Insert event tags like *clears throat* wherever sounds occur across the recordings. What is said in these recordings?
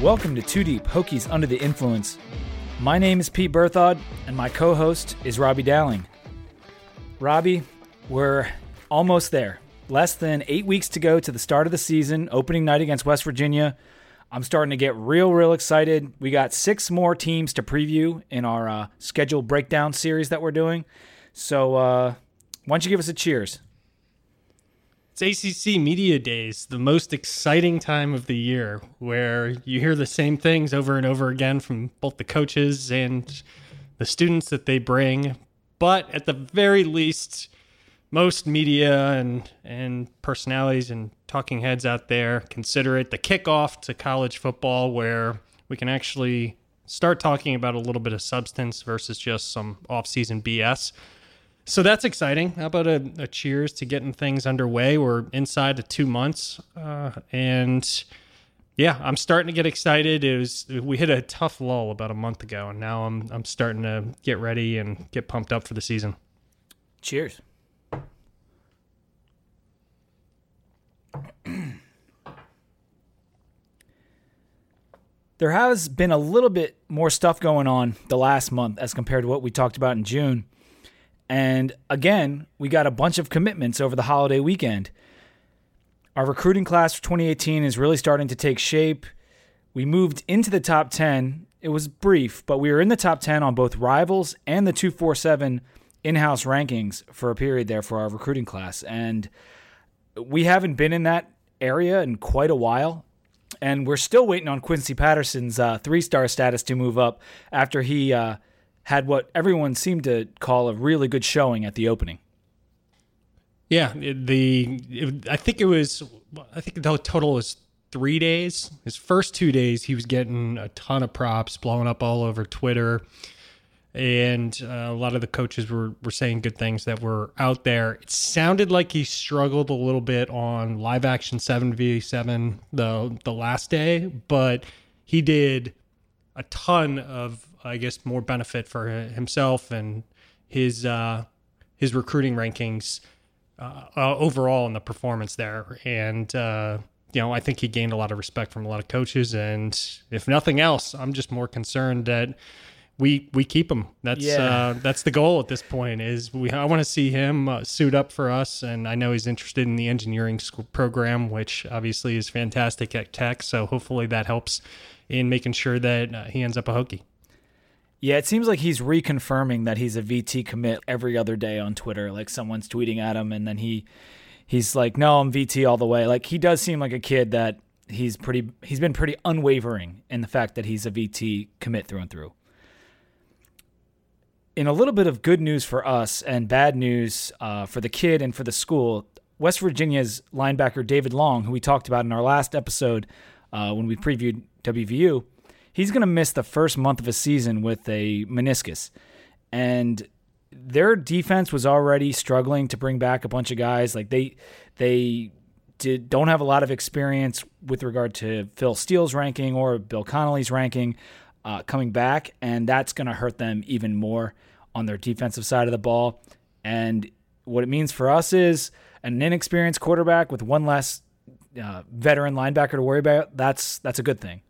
Welcome to Two Deep Hokies Under the Influence. My name is Pete Berthod, and my co host is Robbie Dowling. Robbie, we're almost there. Less than eight weeks to go to the start of the season, opening night against West Virginia. I'm starting to get real, real excited. We got six more teams to preview in our uh, schedule breakdown series that we're doing. So, uh, why don't you give us a cheers? It's ACC Media Days, the most exciting time of the year, where you hear the same things over and over again from both the coaches and the students that they bring. But at the very least, most media and and personalities and talking heads out there consider it the kickoff to college football, where we can actually start talking about a little bit of substance versus just some off-season BS. So that's exciting. How about a, a, cheers to getting things underway? We're inside of two months, uh, and yeah, I'm starting to get excited. It was we hit a tough lull about a month ago, and now I'm I'm starting to get ready and get pumped up for the season. Cheers. there has been a little bit more stuff going on the last month as compared to what we talked about in June. And again, we got a bunch of commitments over the holiday weekend. Our recruiting class for 2018 is really starting to take shape. We moved into the top 10. It was brief, but we were in the top 10 on both rivals and the 247 in house rankings for a period there for our recruiting class. And we haven't been in that area in quite a while. And we're still waiting on Quincy Patterson's uh, three star status to move up after he uh, had what everyone seemed to call a really good showing at the opening. Yeah, the it, I think it was I think the total was three days. His first two days, he was getting a ton of props, blowing up all over Twitter, and uh, a lot of the coaches were were saying good things that were out there. It sounded like he struggled a little bit on live action seven v seven the the last day, but he did a ton of I guess more benefit for himself and his uh, his recruiting rankings uh, uh, overall in the performance there. And uh, you know, I think he gained a lot of respect from a lot of coaches. And if nothing else, I'm just more concerned that we we keep him. That's yeah. uh, that's the goal at this point. Is we I want to see him uh, suit up for us, and I know he's interested in the engineering school program, which obviously is fantastic at Tech. So hopefully that helps in making sure that uh, he ends up a Hokie. Yeah, it seems like he's reconfirming that he's a VT commit every other day on Twitter. Like someone's tweeting at him, and then he he's like, "No, I'm VT all the way." Like he does seem like a kid that he's pretty he's been pretty unwavering in the fact that he's a VT commit through and through. In a little bit of good news for us and bad news uh, for the kid and for the school, West Virginia's linebacker David Long, who we talked about in our last episode uh, when we previewed WVU, he's going to miss the first month of a season with a meniscus. And their defense was already struggling to bring back a bunch of guys. Like they they did, don't have a lot of experience with regard to Phil Steele's ranking or Bill Connelly's ranking uh, coming back, and that's going to hurt them even more on their defensive side of the ball. And what it means for us is an inexperienced quarterback with one less uh, veteran linebacker to worry about. That's that's a good thing.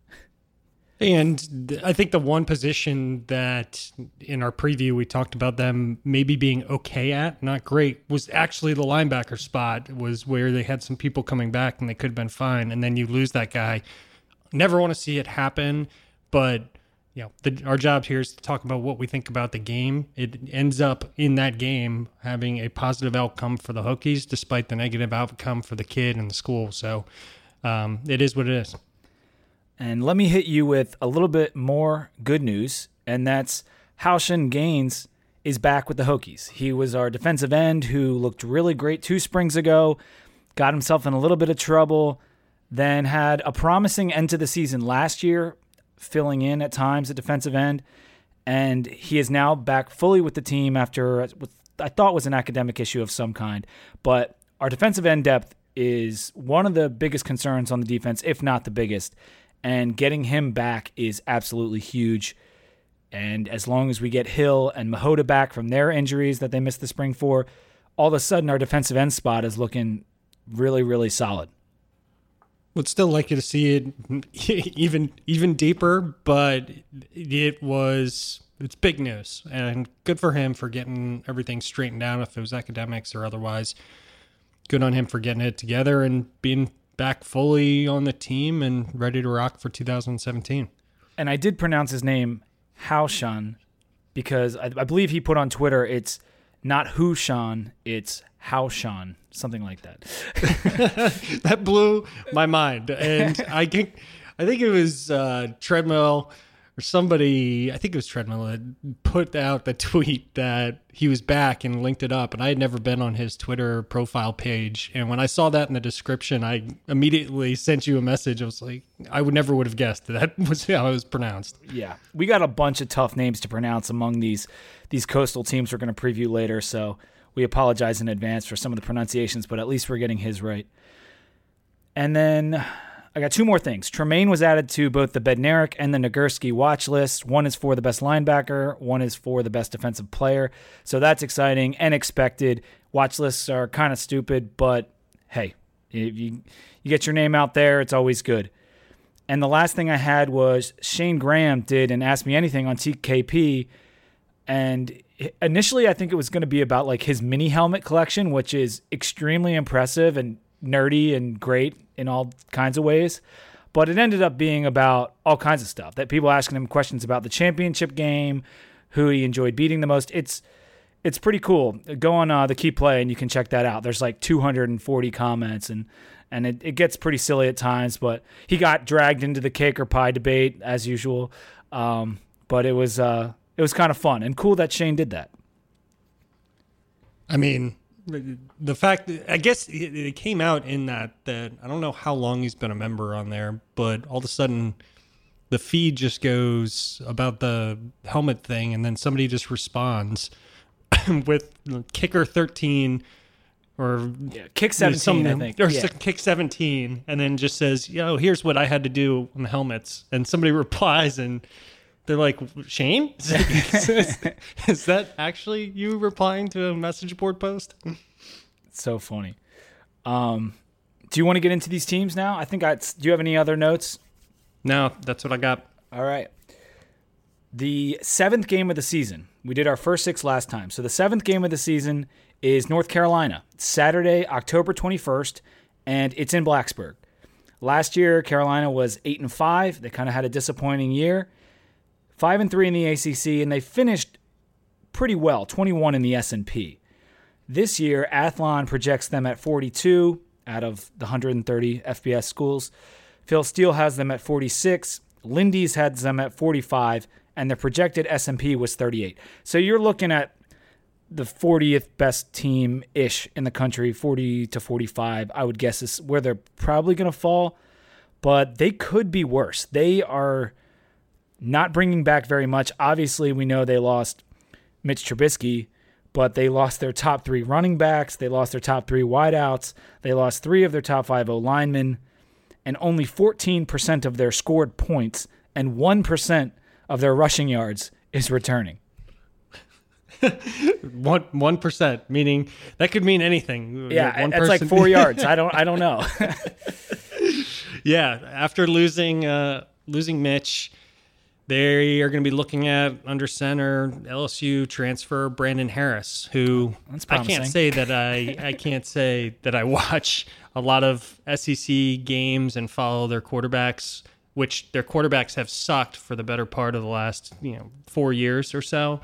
And I think the one position that in our preview we talked about them maybe being okay at, not great, was actually the linebacker spot, was where they had some people coming back and they could have been fine. And then you lose that guy. Never want to see it happen, but you know, the, our job here is to talk about what we think about the game. It ends up in that game having a positive outcome for the Hokies, despite the negative outcome for the kid and the school. So um, it is what it is. And let me hit you with a little bit more good news, and that's Houshun Gaines is back with the Hokies. He was our defensive end who looked really great two springs ago, got himself in a little bit of trouble, then had a promising end to the season last year, filling in at times at defensive end, and he is now back fully with the team after what I thought was an academic issue of some kind. But our defensive end depth is one of the biggest concerns on the defense, if not the biggest and getting him back is absolutely huge. And as long as we get Hill and Mihota back from their injuries that they missed the spring for, all of a sudden our defensive end spot is looking really, really solid. Would still like you to see it *laughs* even even deeper, but it was it's big news and good for him for getting everything straightened out if it was academics or otherwise. Good on him for getting it together and being back fully on the team and ready to rock for 2017. And I did pronounce his name Haoshan because I, I believe he put on Twitter it's not Hushan, it's Haoshan, something like that. *laughs* that blew my mind, and I think I think it was uh, treadmill or somebody, I think it was Treadmill, had put out the *laughs* tweet that he was back and linked it up. And I had never been on his Twitter profile page. And when I saw that in the description, I immediately *laughs* sent you a message. I was like, I would never would have guessed that *laughs* was how it was pronounced. Yeah, we got a bunch of tough names to pronounce among these these coastal teams we're going to preview later. So we apologize in advance for some of the pronunciations, but at least we're getting his right. And then I got two more things. Tremaine was added to both the Bednarik and the Nagurski watch list. One is for the best linebacker, one is for the best defensive player. So that's exciting and expected. Watch lists are kind of stupid, but hey, if you you get your name out there, it's always good. And the last thing I had was Shane Graham did and asked me anything on TKP, and initially I think it was going to be about like his mini helmet collection, which is extremely impressive and nerdy and great in all kinds of ways. But it ended up being about all kinds of stuff that people asking him questions about the championship game, who he enjoyed beating the most. It's it's pretty cool. Go on uh, the key play and you can check that out. There's like 240 comments and and it, it gets pretty silly at times. But he got dragged into the cake or pie debate as usual. Um, but it was uh, it was kind of fun and cool that Shane did that. I mean, the fact I guess it, it, came out in that that I don't know how long he's been a member on there, but all of a sudden the feed just goes about the helmet thing, and then somebody just responds *coughs* with kicker thirteen or yeah, kick seventeen, I think, or yeah. kick seventeen, and then just says, "Yo, here's what I had to do on the helmets," and somebody *laughs* replies and they're like, Shane, *laughs* *laughs* is, that actually you replying to a message board post? It's so funny. Um, do you want to get into these teams now? I think I. Do you have any other notes? No, that's what I got. All right. The seventh game of the season. We did our first six last time. So the seventh game of the season is North Carolina, Saturday, October 21st, and it's in Blacksburg. Last year, Carolina was eight and five. They kind of had a disappointing year five and three in the ACC, and they finished pretty well, 21 in the S&P. This year, Athlon projects them at 42 out of the 130 FBS schools. Phil Steele has them at 46. Lindy's has them at 45, and their projected S&P was 38. So you're looking at the 40th best team ish in the country, 40 to 45. I would guess is where they're probably going to fall, but they could be worse. They are not bringing back very much. Obviously, we know they lost Mitch Trubisky, but they lost their top three running backs. They lost their top three wideouts. They lost three of their top five O linemen, and only 14% of their scored points and 1% of their rushing yards is returning. *laughs* one one percent, meaning that could mean anything. Yeah, one it's like four *laughs* yards. I don't I don't know. *laughs* yeah, after losing uh, losing Mitch, they are going to be looking at under center LSU transfer Brandon Harris, who I can't say that I I can't say that I watch a lot of SEC games and follow their quarterbacks, which their quarterbacks have sucked for the better part of the last you know four years or so.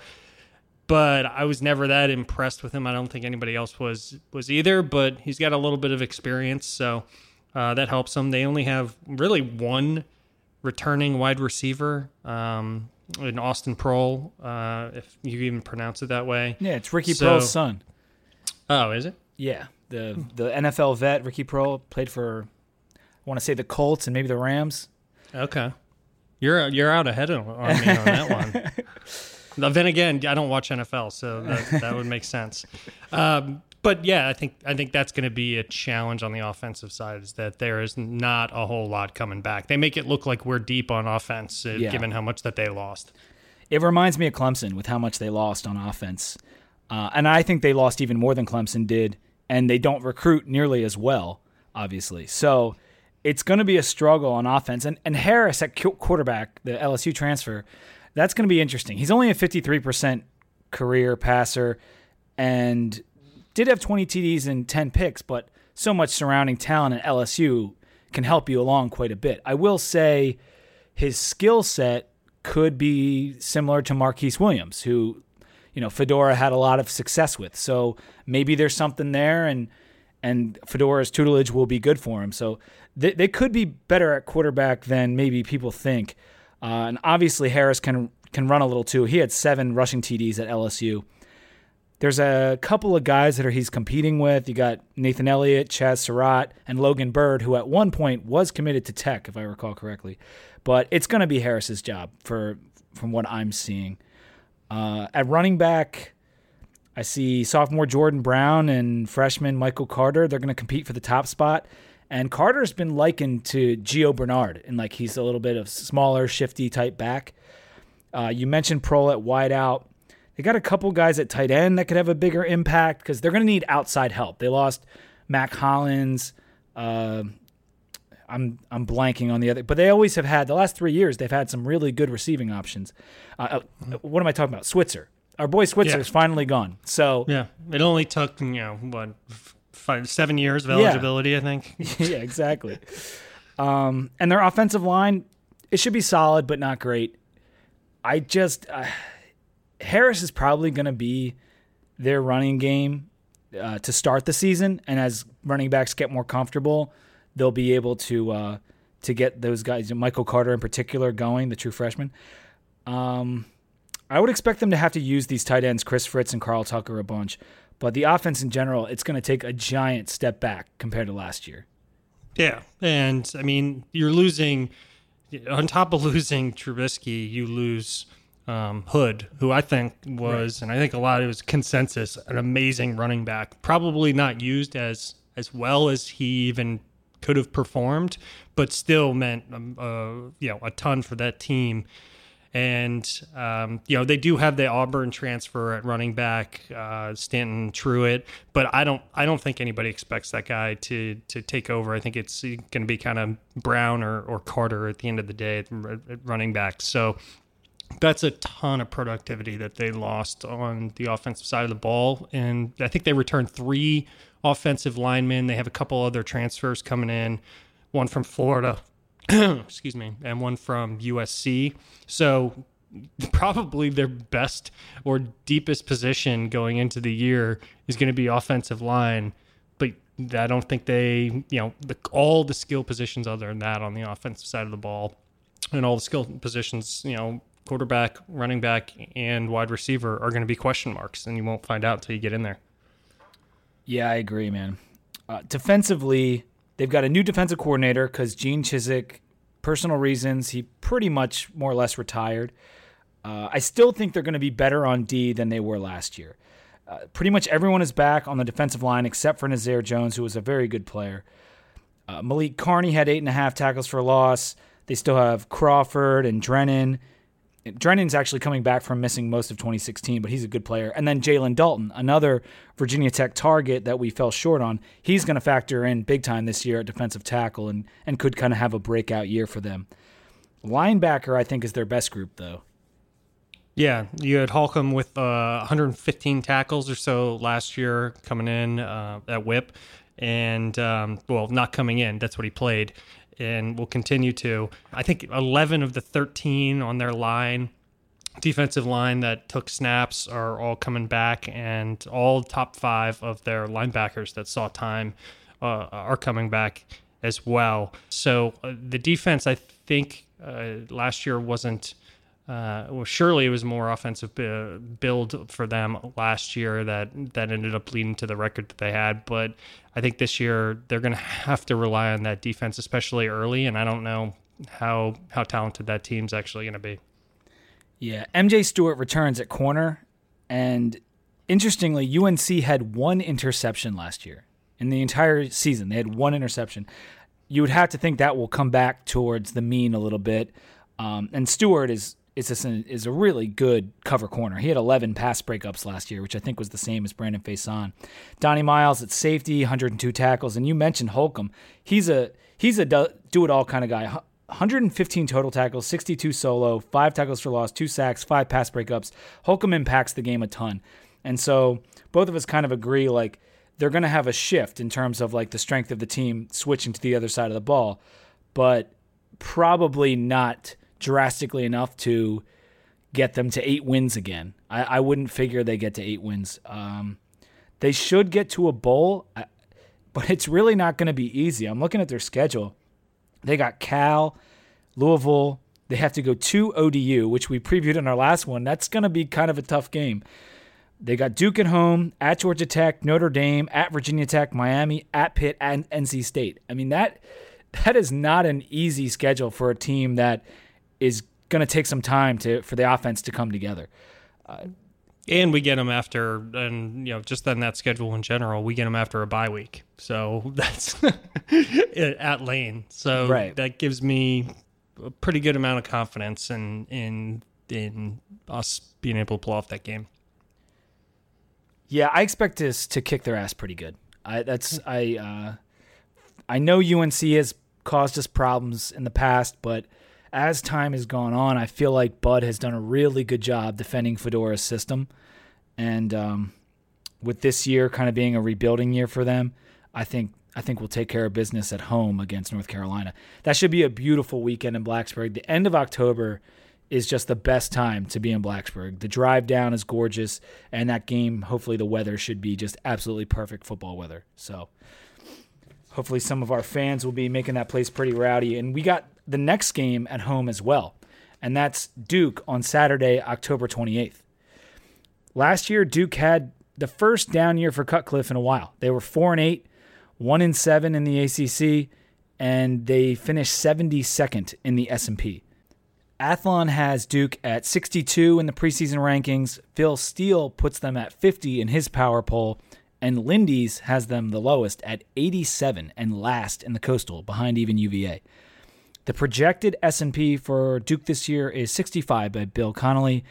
But I was never that impressed with him. I don't think anybody else was was either. But he's got a little bit of experience, so uh, that helps him. They only have really one returning wide receiver um, in Austin Proehl, uh, if you even pronounce it that way. Yeah, it's Ricky so, Proehl's son. Oh, is it? Yeah, the the NFL vet Ricky Proehl played for, I want to say the Colts and maybe the Rams. Okay, you're you're out ahead of on me on that one. *laughs* then again, I don't watch NFL, so that, that would make sense. Um, but yeah, I think I think that's going to be a challenge on the offensive side is that there is not a whole lot coming back. They make it look like we're deep on offense, uh, yeah. given how much that they lost. It reminds me of Clemson with how much they lost on offense, uh, and I think they lost even more than Clemson did, and they don't recruit nearly as well, obviously. So it's going to be a struggle on offense. And and Harris at quarterback, the LSU transfer, that's going to be interesting. He's only a 53% career passer and did have 20 TDs and 10 picks, but so much surrounding talent at LSU can help you along quite a bit. I will say his skill set could be similar to Marquise Williams, who, you know, Fedora had a lot of success with. So maybe there's something there, and and Fedora's tutelage will be good for him. So they, they could be better at quarterback than maybe people think. Uh, and obviously Harris can can run a little too. He had seven rushing TDs at LSU. There's a couple of guys that are he's competing with. You got Nathan Elliott, Chaz Surratt, and Logan Byrd, who at one point was committed to Tech, if I recall correctly. But it's going to be Harris's job for from what I'm seeing. Uh, at running back, I see sophomore Jordan Brown and freshman Michael Carter. They're going to compete for the top spot. And Carter's been likened to Gio Bernard, and like he's a little bit of smaller, shifty type back. Uh, you mentioned Proehl at wideout. They got a couple guys at tight end that could have a bigger impact because they're going to need outside help. They lost Mack Hollins. Uh, I'm I'm blanking on the other, but they always have had the last three years. They've had some really good receiving options. Uh, uh what am I talking about? Switzer. Our boy Switzer is finally gone. So yeah, it only took you know what five seven years of eligibility, yeah. I think. *laughs* yeah, exactly. Um, and their offensive line, it should be solid, but not great. I just uh, Harris is probably going to be their running game uh, to start the season, and as running backs get more comfortable, they'll be able to uh, to get those guys, Michael Carter in particular, going, the true freshman. Um, I would expect them to have to use these tight ends, Chris Fritts and Carl Tucker, a bunch. But the offense in general, it's going to take a giant step back compared to last year. Yeah, and I mean, you're losing on top of *laughs* losing Trubisky, you lose um, Hood, who I think was, right. and I think a lot of it was consensus, an amazing running back. Probably not used as as well as he even could have performed, but still meant um, uh, you know a ton for that team. And um, you know they do have the Auburn transfer at running back, uh, Stanton Truitt, but I don't I don't think anybody expects that guy to to take over. I think it's going to be kind of Brown or, or Carter at the end of the day at running back. So that's a ton of productivity that they lost on the offensive side of the ball. And I think they returned three offensive linemen. They have a couple other transfers coming in, one from Florida, *clears throat* excuse me, and one from USC. So *laughs* probably their best or deepest position going into the year is going to be offensive line. But I don't think they, you know, the, all the skill positions other than that on the offensive side of the ball and all the skill positions, you know, quarterback, running back, and wide receiver are going to be question marks, and you won't find out until you get in there. Yeah, I agree, man. Uh, defensively, they've got a new defensive coordinator because Gene Chizik, personal reasons, he pretty much more or less retired. Uh, I still think they're going to be better on D than they were last year. Uh, pretty much everyone is back on the defensive line except for Nazair Jones, who was a very good player. Uh, Malik Carney had eight and a half tackles for loss. They still have Crawford and Drennan Drennan's actually coming back from missing most of 2016, but he's a good player. And then Jalen Dalton, another Virginia Tech target that we fell short on, he's going to factor in big time this year at defensive tackle and, and could kind of have a breakout year for them. Linebacker, I think, is their best group, though. Yeah, you had Holcomb with uh, 115 tackles or so last year coming in uh, at Whip, and um, well, not coming in. That's what he played and will continue to. I think 11 of the 13 on their line, defensive line that took snaps, are all coming back, and all top five of their linebackers that saw time uh, are coming back as well. So uh, the defense, I think, uh, last year wasn't uh, well, surely it was more offensive build for them last year that that ended up leading to the record that they had. But I think this year they're going to have to rely on that defense, especially early. And I don't know how how talented that team's actually going to be. Yeah, MJ Stewart returns at corner, and interestingly, UNC had one interception last year in the entire season. They had one interception. You would have to think that will come back towards the mean a little bit. Um, and Stewart is is a, is a really good cover corner. He had 11 pass breakups last year, which I think was the same as Brandon Facyson. Donnie Miles at safety, 102 tackles, and you mentioned Holcomb. He's a he's a do it all kind of guy. 115 total tackles, 62 solo, five tackles for loss, two sacks, five pass breakups. Holcomb impacts the game a ton. And so both of us kind of agree like they're going to have a shift in terms of like the strength of the team switching to the other side of the ball, but probably not drastically enough to get them to eight wins again. I, I wouldn't figure they get to eight wins. Um, they should get to a bowl, but it's really not going to be easy. I'm looking at their schedule. They got Cal, Louisville. They have to go to ODU, which we previewed in our last one. That's going to be kind of a tough game. They got Duke at home, at Georgia Tech, Notre Dame, at Virginia Tech, Miami, at Pitt, and NC State. I mean that that is not an easy schedule for a team that is going to take some time to for the offense to come together. Uh, and we get them after, and you know, just then that schedule in general, we get them after a bye week. So *laughs* that's *laughs* at Lane. So right. that gives me a pretty good amount of confidence in in in us being able to pull off that game. Yeah, I expect us to kick their ass pretty good. I that's I uh, I know UNC has caused us problems in the past, but as time has gone on, I feel like Bud has done a really good job defending Fedora's system. And um, with this year kind of being a rebuilding year for them, I think I think we'll take care of business at home against North Carolina. That should be a beautiful weekend in Blacksburg. The end of October is just the best time to be in Blacksburg. The drive down is gorgeous, and that game, hopefully, the weather should be just absolutely perfect football weather. So, hopefully, some of our fans will be making that place pretty rowdy. And we got the next game at home as well, and that's Duke on Saturday, October 28th. Last year, Duke had the first down year for Cutcliffe in a while. They were four and eight, one and seven in the ACC, and they finished 72nd in the S&P. Athlon has Duke at 62 in the preseason rankings. Phil Steele puts them at 50 in his power poll, and Lindy's has them the lowest at 87 and last in the Coastal, behind even UVA. The projected S&P for Duke this year is 65 by Bill Connelly,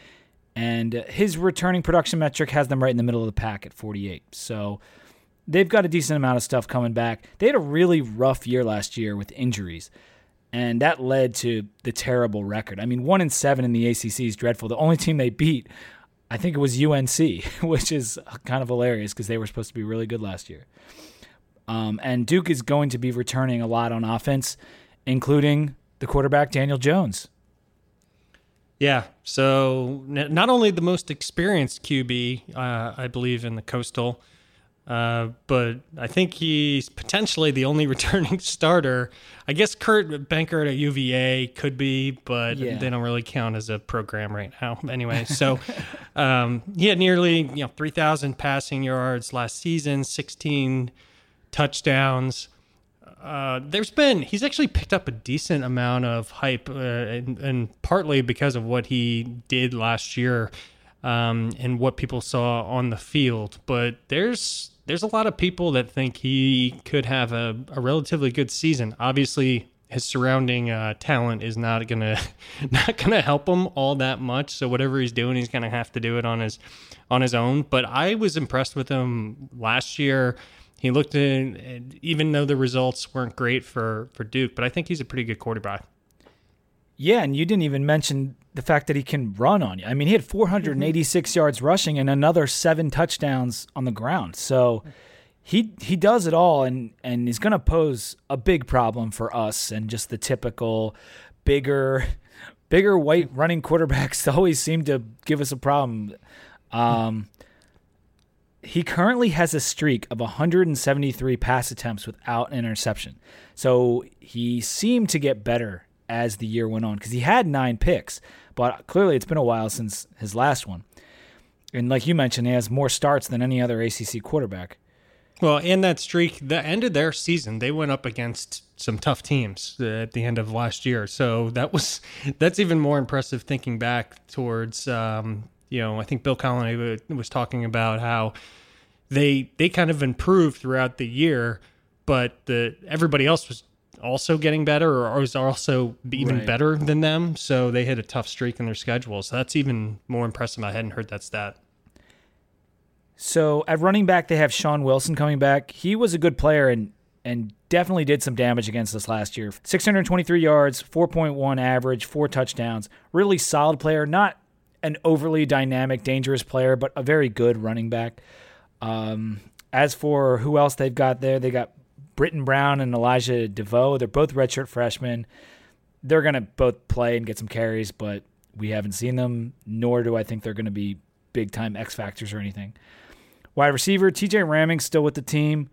and his returning production metric has them right in the middle of the pack at 48. So they've got a decent amount of stuff coming back. They had a really rough year last year with injuries, and that led to the terrible record. I mean, one in seven in the ACC is dreadful. The only team they beat, I think it was UNC, *laughs* which is kind of hilarious because they were supposed to be really good last year. Um, and Duke is going to be returning a lot on offense including the quarterback Daniel Jones. Yeah. So not only the most experienced QB, uh, I believe, in the Coastal, uh, but I think he's potentially the only *laughs* returning starter. I guess Kurt Benkert at UVA could be, but yeah. they don't really count as a program right now. *laughs* Anyway, so *laughs* um, he had nearly you know three thousand passing yards last season, sixteen touchdowns uh, there's been he's actually picked up a decent amount of hype, uh, and, and, partly because of what he did last year um, and what people saw on the field. But there's there's a lot of people that think he could have a, a relatively good season. Obviously, his surrounding uh, talent is not gonna *laughs* not gonna help him all that much. So whatever he's doing, he's gonna have to do it on his on his own. But I was impressed with him last year. He looked in, even though the results weren't great for for Duke, but I think he's a pretty good quarterback. Yeah, and you didn't even mention the fact that he can run on you. I mean, he had 486 mm-hmm. yards rushing and another seven touchdowns on the ground. So he he does it all, and and he's going to pose a big problem for us and just the typical bigger bigger white *laughs* running quarterbacks *laughs* always seem to give us a problem. Um, he currently has a streak of 173 pass attempts without an interception. So he seemed to get better as the year went on because he had nine picks, but clearly it's been a while since his last one. And like you mentioned, he has more starts than any other ACC quarterback. Well, in that streak, the end of their season, they went up against some tough teams at the end of last year. So that was *laughs* that's even more impressive thinking back towards um, you know, I think Bill Connelly uh, was talking about how they they kind of improved throughout the year, but the everybody else was also getting better or was also even right. better than them. So they hit a tough streak in their schedule. So that's even more impressive. I hadn't heard that stat. So at running back, they have Shaun Wilson coming back. He was a good player in and definitely did some damage against us last year. 623 yards, 4.1 average, four touchdowns. Really solid player, not an overly dynamic, dangerous player, but a very good running back. Um, as for who else they've got there, they got Brittain Brown and Elijah DeVoe. They're both redshirt freshmen. They're going to both play and get some carries, but we haven't seen them, nor do I think they're going to be big time X factors or anything. Wide receiver, TJ Rahming still with the team,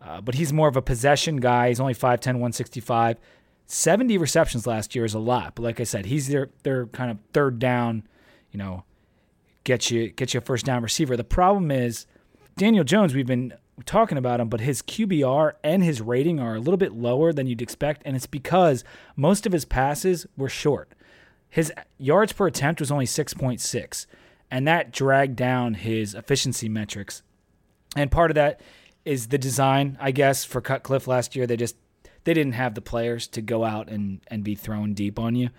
uh, but he's more of a possession guy. He's only 5'10, 165. 70 receptions last year is a lot, but like I said, he's their, their kind of third down, you know, get you get you a first down receiver. The problem is Daniel Jones, we've been talking about him, but his QBR and his rating are a little bit lower than you'd expect, and it's because most of his passes were short. His yards per attempt was only 6.6, and that dragged down his efficiency metrics. And part of that is the design, I guess, for Cutcliffe last year. They just they didn't have the players to go out and, and be thrown deep on you.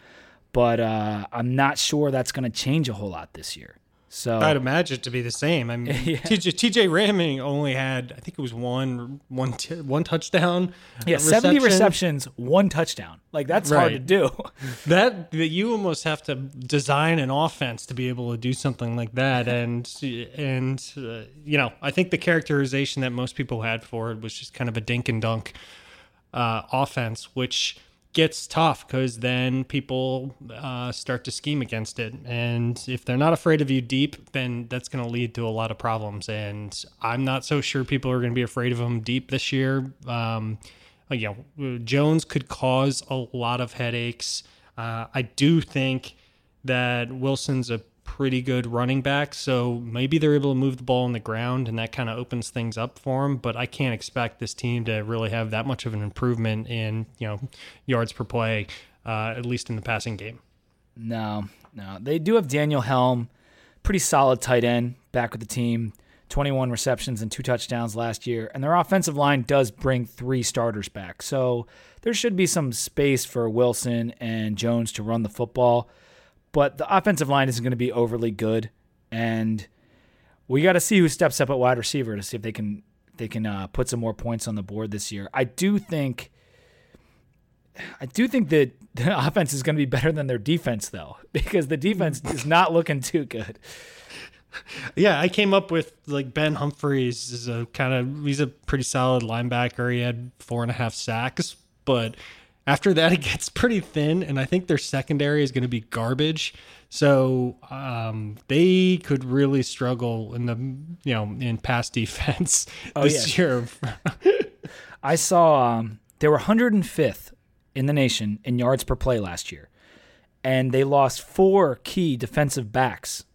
But uh, I'm not sure that's going to change a whole lot this year. So I'd imagine it to be the same. I mean, *laughs* Yeah. TJ, TJ Rahming only had, I think it was one, one, t- one touchdown. yeah, 70 receptions, one touchdown. Like that's hard to do. *laughs* That, that you almost have to design an offense to be able to do something like that, and and uh, you know, I think the characterization that most people had for it was just kind of a dink and dunk uh, offense, which gets tough because then people uh, start to scheme against it. And if they're not afraid of you deep, then that's going to lead to a lot of problems. And I'm not so sure people are going to be afraid of them deep this year. Um, you know, Jones could cause a lot of headaches. Uh, I do think that Wilson's a pretty good running back, so maybe they're able to move the ball on the ground, and that kind of opens things up for them. But I can't expect this team to really have that much of an improvement in you know yards per play, uh, at least in the passing game. No, no. They do have Daniel Helm, pretty solid tight end back with the team. 21 receptions and two touchdowns last year. And their offensive line does bring three starters back. So there should be some space for Wilson and Jones to run the football. But the offensive line isn't going to be overly good. And we got to see who steps up at wide receiver to see if they can they can uh, put some more points on the board this year. I do think I do think that *laughs* the offense is going to be better than their defense, though, *laughs* because the defense is not looking too good. Yeah, I came up with like Ben Humphreys is a kind of he's a pretty solid linebacker. He had four and a half sacks, but after that it gets pretty thin, and I think their secondary is going to be garbage. So um, they could really struggle in the you know in pass *laughs* defense this year. *laughs* I saw um, they were 105th in the nation in yards per play last year, and they lost four key defensive backs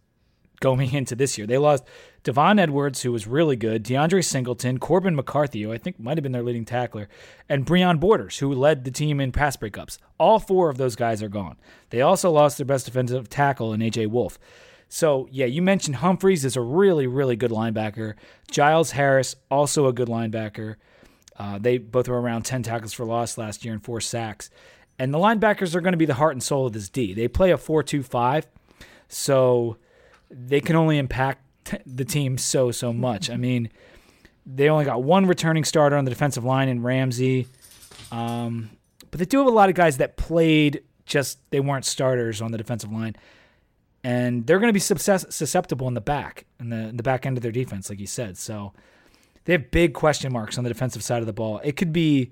going *laughs* into this year. They lost Devon Edwards, who was really good, DeAndre Singleton, Corbin McCarthy, who I think might have been their leading tackler, and Breon Borders, who led the team in pass breakups. All four of those guys are gone. They also lost their best defensive tackle in AJ Wolf. So, yeah, you mentioned Humphreys is a really, really good linebacker. Giles Harris, also a good linebacker. Uh, they both were around 10 tackles for loss last year and four sacks. And the linebackers are going to be the heart and soul of this D. They play a 4 2 5, so they can only impact the team so, so much. I mean, they only got one returning starter on the defensive line in Ramsay. Um, but they do have a lot of guys that played just, they weren't starters on the defensive line. And they're going to be susceptible in the back, in the, in the back end of their defense, like you said. So they have big question marks on the defensive side of the ball. It could be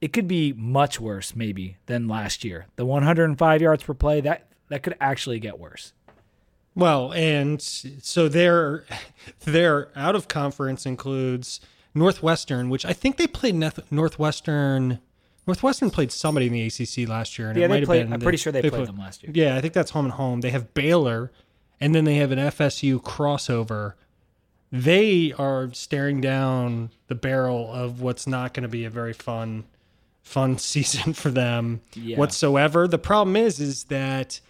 it could be much worse maybe than last year. The 105 yards per play that that could actually get worse. Well, and so their their out of conference includes Northwestern, which I think they played Northwestern. Northwestern played somebody in the ACC last year, and Yeah, it they might have played- been I'm pretty sure they played them last year. Yeah, I think that's home and home. They have Baylor, and then they have an FSU crossover. They are staring down the barrel of what's not going to be a very fun, fun *laughs* season for them Yeah. whatsoever. The problem is, is that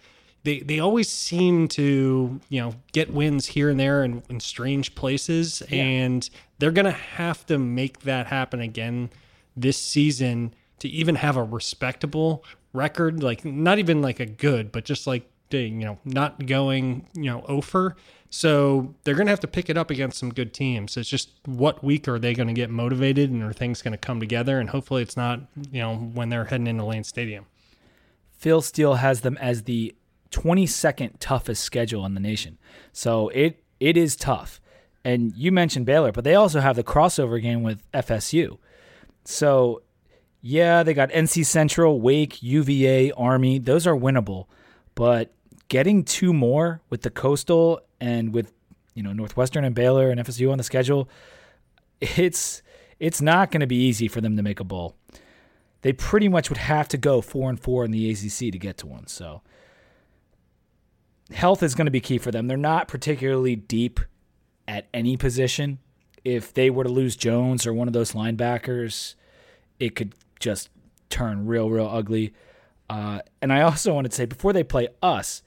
they they always seem to you know get wins here and there in, in strange places, and they're going to have to make that happen again this season to even have a respectable record. Like not even like a good, but just like you know not going you know over. So they're going to have to pick it up against some good teams. It's just what week are they going to get motivated and are things going to come together? And hopefully it's not you know when they're heading into Lane Stadium. Phil Steele has them as the 22nd toughest schedule in the nation. So it it is tough. And you mentioned Baylor, but they also have the crossover game with FSU. So yeah, they got NC Central, Wake, UVA, Army. Those are winnable. But getting two more with the Coastal and with you know Northwestern and Baylor and FSU on the schedule, it's it's not going to be easy for them to make a bowl. They pretty much would have to go four and four in the ACC to get to one. So health is going to be key for them. They're not particularly deep at any position. If they were to lose Jones or one of those linebackers, it could just turn real, real ugly. Uh, and I also wanted to say before they play us,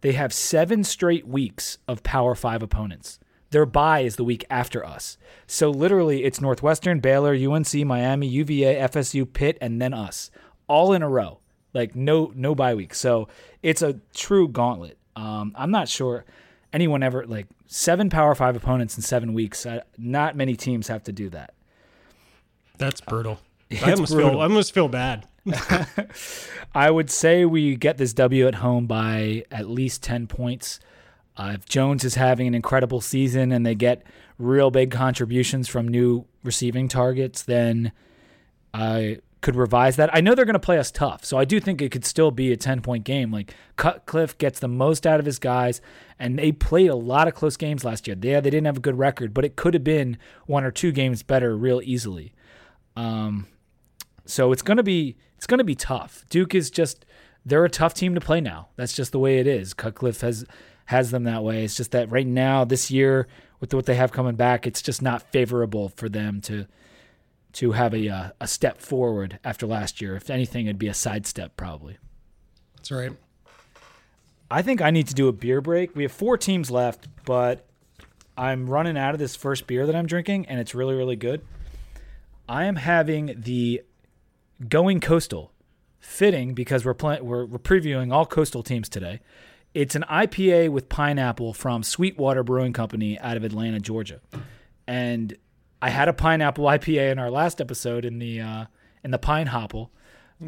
they have seven straight weeks of Power Five opponents. Their bye is the week after us. So literally, it's Northwestern, Baylor, UNC, Miami, UVA, FSU, Pitt, and then us, all in a row. Like no no bye week. So it's a true gauntlet. Um, I'm not sure anyone ever like seven Power Five opponents in seven weeks. Uh, not many teams have to do that. That's brutal. *laughs* I almost brutal. feel I almost feel bad. *laughs* *laughs* I would say we get this W at home by at least ten points. Uh, if Jones is having an incredible season and they get real big contributions from new receiving targets, then I could revise that. I know they're going to play us tough, so I do think it could still be a 10 point game. Like Cutcliffe gets the most out of his guys, and they played a lot of close games last year. Yeah, they didn't have a good record, but it could have been one or two games better real easily. Um, so it's going to be it's going to be tough. Duke is just they're a tough team to play now. That's just the way it is. Cutcliffe has has them that way. It's just that right now, this year, with what they have coming back, it's just not favorable for them to to have a uh, a step forward after last year. If anything, it'd be a sidestep probably. That's right. I think I need to do a beer break. We have four teams left, but I'm running out of this first beer that I'm drinking, and it's really really good. I am having the Going Coastal, fitting because we're playing we're, we're previewing all coastal teams today. It's an IPA with pineapple from Sweetwater Brewing Company out of Atlanta, Georgia. And I had a pineapple IPA in our last episode in the uh, in the Pine Hopple,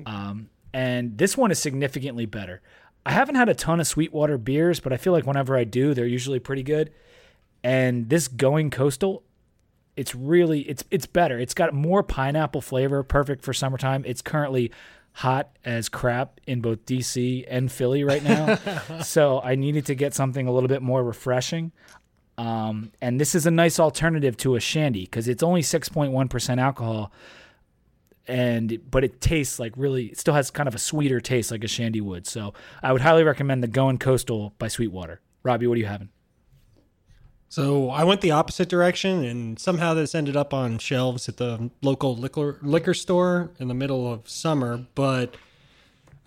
um, and this one is significantly better. I haven't had a ton of Sweetwater beers, but I feel like whenever I do, they're usually pretty good. And this Going Coastal, it's really it's it's better. It's got more pineapple flavor, perfect for summertime. It's currently hot as crap in both DC and Philly right now. *laughs* so I needed to get something a little bit more refreshing. Um, and this is a nice alternative to a shandy because it's only 6.1% alcohol. And but it tastes like really, it still has kind of a sweeter taste like a shandy would. So I would highly recommend the Going Coastal by Sweetwater. Robbie, what are you having? So I went the opposite direction, and somehow this ended up on shelves at the local liquor liquor store in the middle of summer. But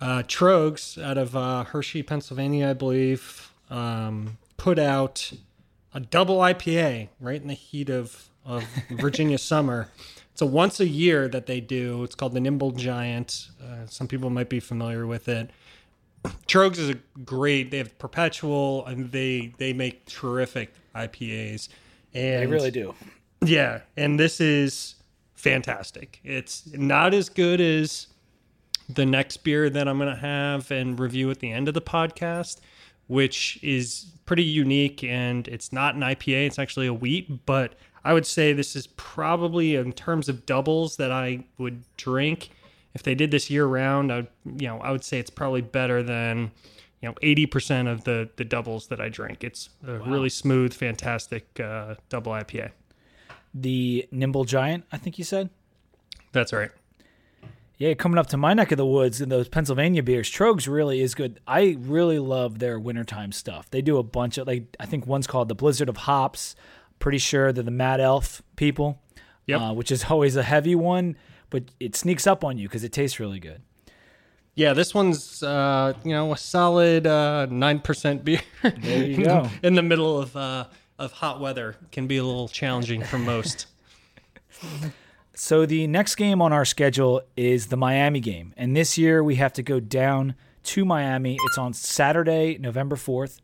uh, Troegs out of uh, Hershey, Pennsylvania, I believe, um, put out a double IPA right in the heat of of Virginia *laughs* summer. It's a once a year that they do. It's called the Nimble Giant. Uh, some people might be familiar with it. *clears throat* Troegs is a great. They have perpetual, and they they make terrific IPAs. And they really do. Yeah, and this is fantastic. It's not as good as the next beer that I'm going to have and review at the end of the podcast, which is pretty unique and it's not an IPA, it's actually a wheat, but I would say this is probably in terms of doubles that I would drink. If they did this year round, I would, you know, I would say it's probably better than you know 80% of the the doubles that I drink. It's a wow. really smooth, fantastic uh, double IPA. The Nimble Giant, I think you said. That's right. Yeah, coming up to my neck of the woods in those Pennsylvania beers, Troegs really is good. I really love their wintertime stuff. They do a bunch of like I think one's called the Blizzard of Hops. Pretty sure they're the Mad Elf people. Yep. Uh, which is always a heavy one, but it sneaks up on you because it tastes really good. Yeah, this one's uh, you know a solid uh, nine uh, percent beer. There you *laughs* go. In the middle of uh, of hot weather, can be a little challenging for most. *laughs* so the next game on our schedule is the Miami game, and this year we have to go down to Miami. It's on Saturday, November 4th.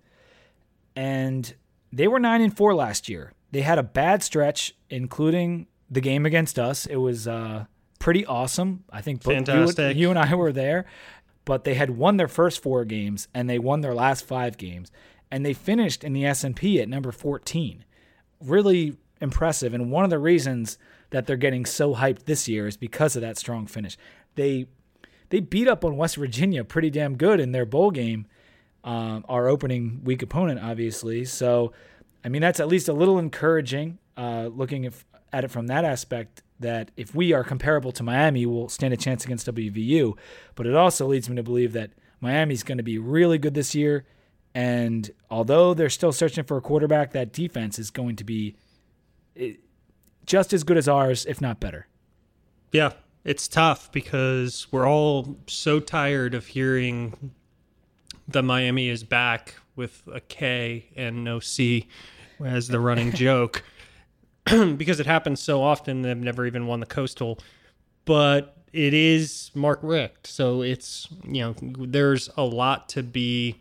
And they were 9 and 4 last year. They had a bad stretch, including the game against us. It was uh, pretty awesome. I think both you, Fantastic. you and I *laughs* were there. But they had won their first four games and they won their last five games. And they finished in the S&P at number 14. Really impressive. And one of the reasons that they're getting so hyped this year is because of that strong finish. They they beat up on West Virginia pretty damn good in their bowl game, um, our opening week opponent, obviously. So, I mean, that's at least a little encouraging. Uh, looking if, at it from that aspect, that if we are comparable to Miami, we'll stand a chance against WVU. But it also leads me to believe that Miami's going to be really good this year. And although they're still searching for a quarterback, that defense is going to be just as good as ours, if not better. Yeah, it's tough because we're all so tired of hearing that Miami is back with a K and no C as the running *laughs* joke *clears throat* because it happens so often they've never even won the coastal but it is Mark Richt so it's you know there's a lot to be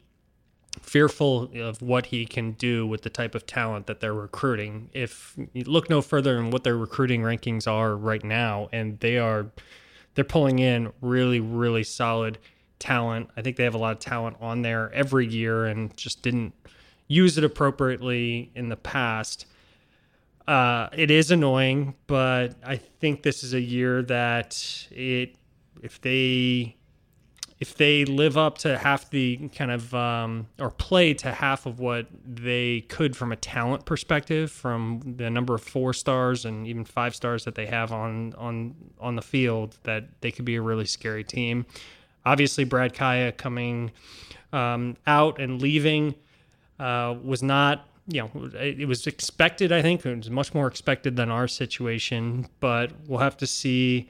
fearful of what he can do with the type of talent that they're recruiting. If you look no further than what their recruiting rankings are right now, and they are they're pulling in really, really solid talent. I think they have a lot of talent on there every year and just didn't use it appropriately in the past. Uh, it is annoying, but I think this is a year that it if they if they live up to half the kind of um, or play to half of what they could from a talent perspective, from the number of four stars and even five stars that they have on on on the field, that they could be a really scary team. Obviously, Brad Kaaya coming um, out and leaving uh, was not. You know, it was expected. I think it was much more expected than our situation, but we'll have to see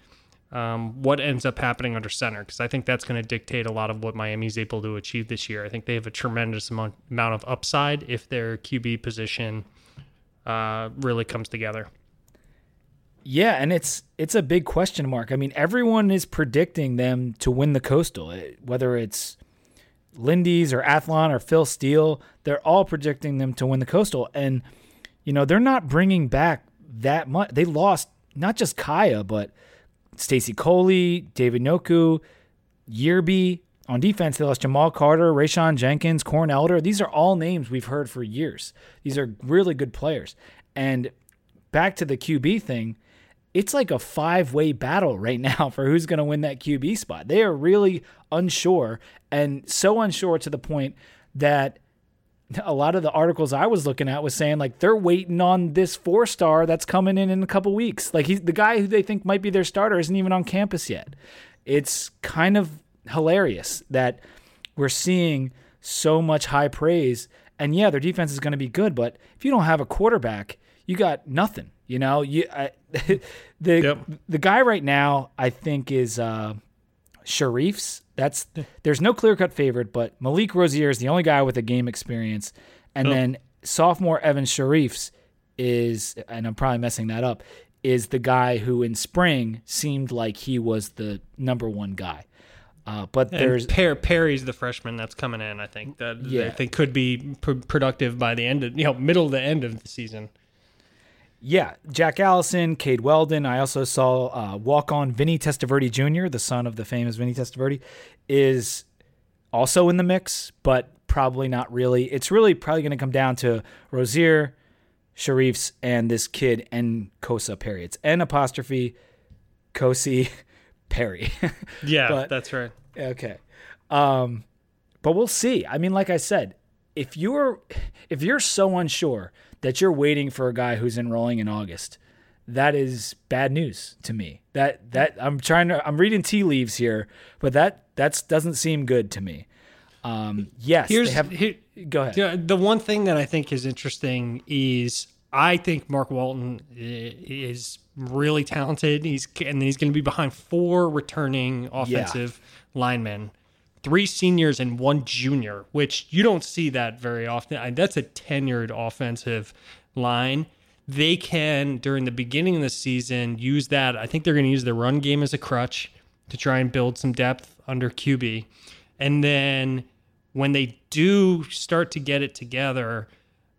um, what ends up happening under center because I think that's going to dictate a lot of what Miami's able to achieve this year. I think they have a tremendous amount, amount of upside if their QB position uh, really comes together. Yeah, and it's it's a big question mark. I mean, everyone is predicting them to win the Coastal, whether it's Lindy's or Athlon or Phil Steele. They're all predicting them to win the Coastal, and you know they're not bringing back that much. They lost not just Kaaya, but Stacy Coley, David Njoku, Yearby. On defense, they lost Jamal Carter, Rayshawn Jenkins, Corn Elder. These are all names we've heard for years. These are really good players. And back to the QB thing, it's like a five way battle right *laughs* now for who's going to win that QB spot. They are really unsure and so unsure to the point that a lot of the articles I was looking at was saying like they're waiting on this four star that's coming in in a couple weeks. Like he's the guy who they think might be their starter isn't even on campus yet. It's kind of hilarious that we're seeing so much high praise. And yeah, their defense is going to be good, but if you don't have a quarterback, you got nothing. You know, you I, *laughs* the Yep. the guy right now I think is uh, Shirreffs. That's there's no clear cut favorite, but Malik Rozier is the only guy with a game experience, and Oh. then sophomore Evan Shirreffs is, and I'm probably messing that up, is the guy who in spring seemed like he was the number one guy. Uh, but there's per- Perry's the freshman that's coming in. I think that Yeah. I think could be pr- productive by the end of you know middle to end of the season. Yeah, Jack Allison, Cade Weldon. I also saw uh, walk on Vinny Testaverde Jr., the son of the famous Vinny Testaverde, is also in the mix, but probably not really. It's really probably going to come down to Rozier, Shirreffs, and this kid, N. Kosa Perry. It's N apostrophe Kosi Perry. *laughs* Yeah, But- that's right. Okay. Um, but we'll see. I mean, like I said, if you're if you're so unsure that you're waiting for a guy who's enrolling in August, that is bad news to me. That that I'm trying to I'm reading tea leaves here, but that that's doesn't seem good to me. Um, yes, Here's have, here, go ahead. Yeah, the one thing that I think is interesting is I think Mark Walton is really talented. He's and he's going to be behind four returning offensive linemen, three seniors and one junior, which you don't see that very often. I- That's a tenured offensive line. They can during the beginning of the season use that. I think they're going to use the run game as a crutch to try and build some depth under QB. And then when they do start to get it together,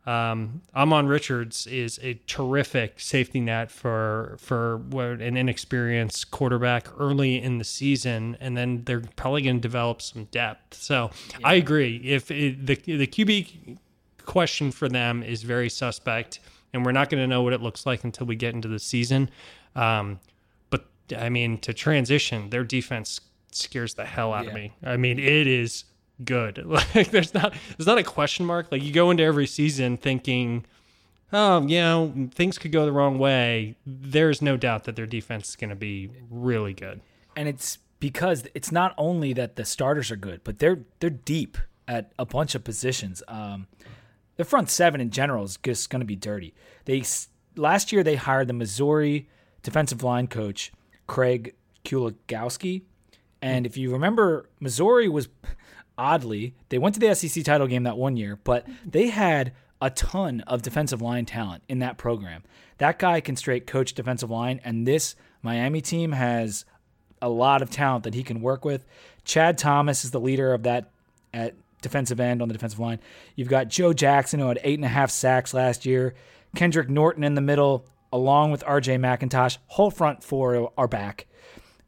um, Ahmmon Richards is a terrific safety net for for what, an inexperienced quarterback early in the season, and then they're probably going to develop some depth. So yeah. I agree. If it, the the QB question for them is very suspect, and we're not going to know what it looks like until we get into the season. Um, but I mean, to transition, their defense scares the hell out yeah. of me. I mean, it is good. *laughs* Like there's not there's not a question mark. Like you go into every season thinking, oh, you know, things could go the wrong way. There's no doubt that their defense is going to be really good. And it's because it's not only that the starters are good, but they're they're deep at a bunch of positions. Um, the front seven in general is just going to be dirty. They last year they hired the Missouri defensive line coach Craig Kuligowski, and if you remember, Missouri was oddly, they went to the SEC title game that one year, but they had a ton of defensive line talent in that program. That guy can straight coach defensive line, and this Miami team has a lot of talent that he can work with. Chad Thomas is the leader of that at defensive end on the defensive line. You've got Joe Jackson, who had eight and a half sacks last year. Kendrick Norton in the middle, along with RJ McIntosh. Whole front four are back,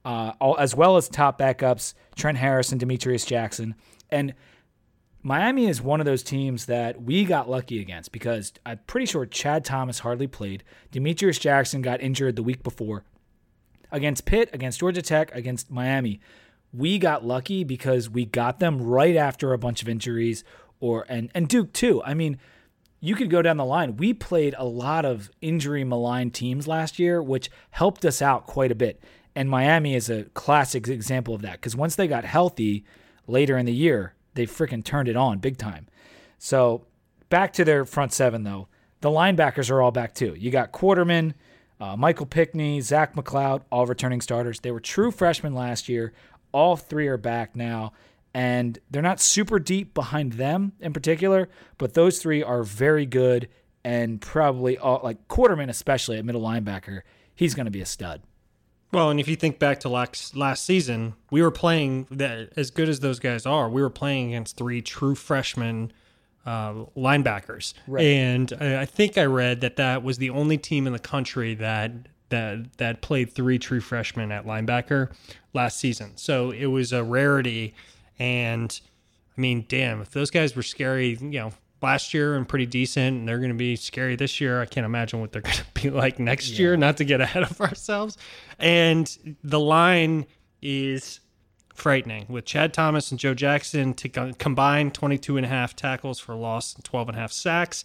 uh, all, as well as top backups Trent Harris and Demetrius Jackson. And Miami is one of those teams that we got lucky against because I'm pretty sure Chad Thomas hardly played. Demetrius Jackson got injured the week before. Against Pitt, against Georgia Tech, against Miami, we got lucky because we got them right after a bunch of injuries or and and Duke too. I mean, you could go down the line. We played a lot of injury maligned teams last year, which helped us out quite a bit. And Miami is a classic example of that because once they got healthy, later in the year, they freaking turned it on big time. So back to their front seven, though. The linebackers are all back too. You got Quarterman, uh, Michael Pinckney, Zach McCloud, all returning starters. They were true freshmen last year. All three are back now. And they're not super deep behind them in particular, but those three are very good and probably all, like Quarterman, especially at middle linebacker. He's going to be a stud. Well, and if you think back to last last season, we were playing that as good as those guys are. We were playing against three true freshmen uh, linebackers, right. and I, I think I read that that was the only team in the country that that that played three true freshmen at linebacker last season. So it was a rarity, and I mean, damn, if those guys were scary, you know, last year and pretty decent, and they're going to be scary this year. I can't imagine what they're *laughs* going to be like next yeah. year, not to get ahead of ourselves. And the line is frightening with Chad Thomas and Joe Jackson to combine 22 and a half tackles for loss and 12 and a half sacks.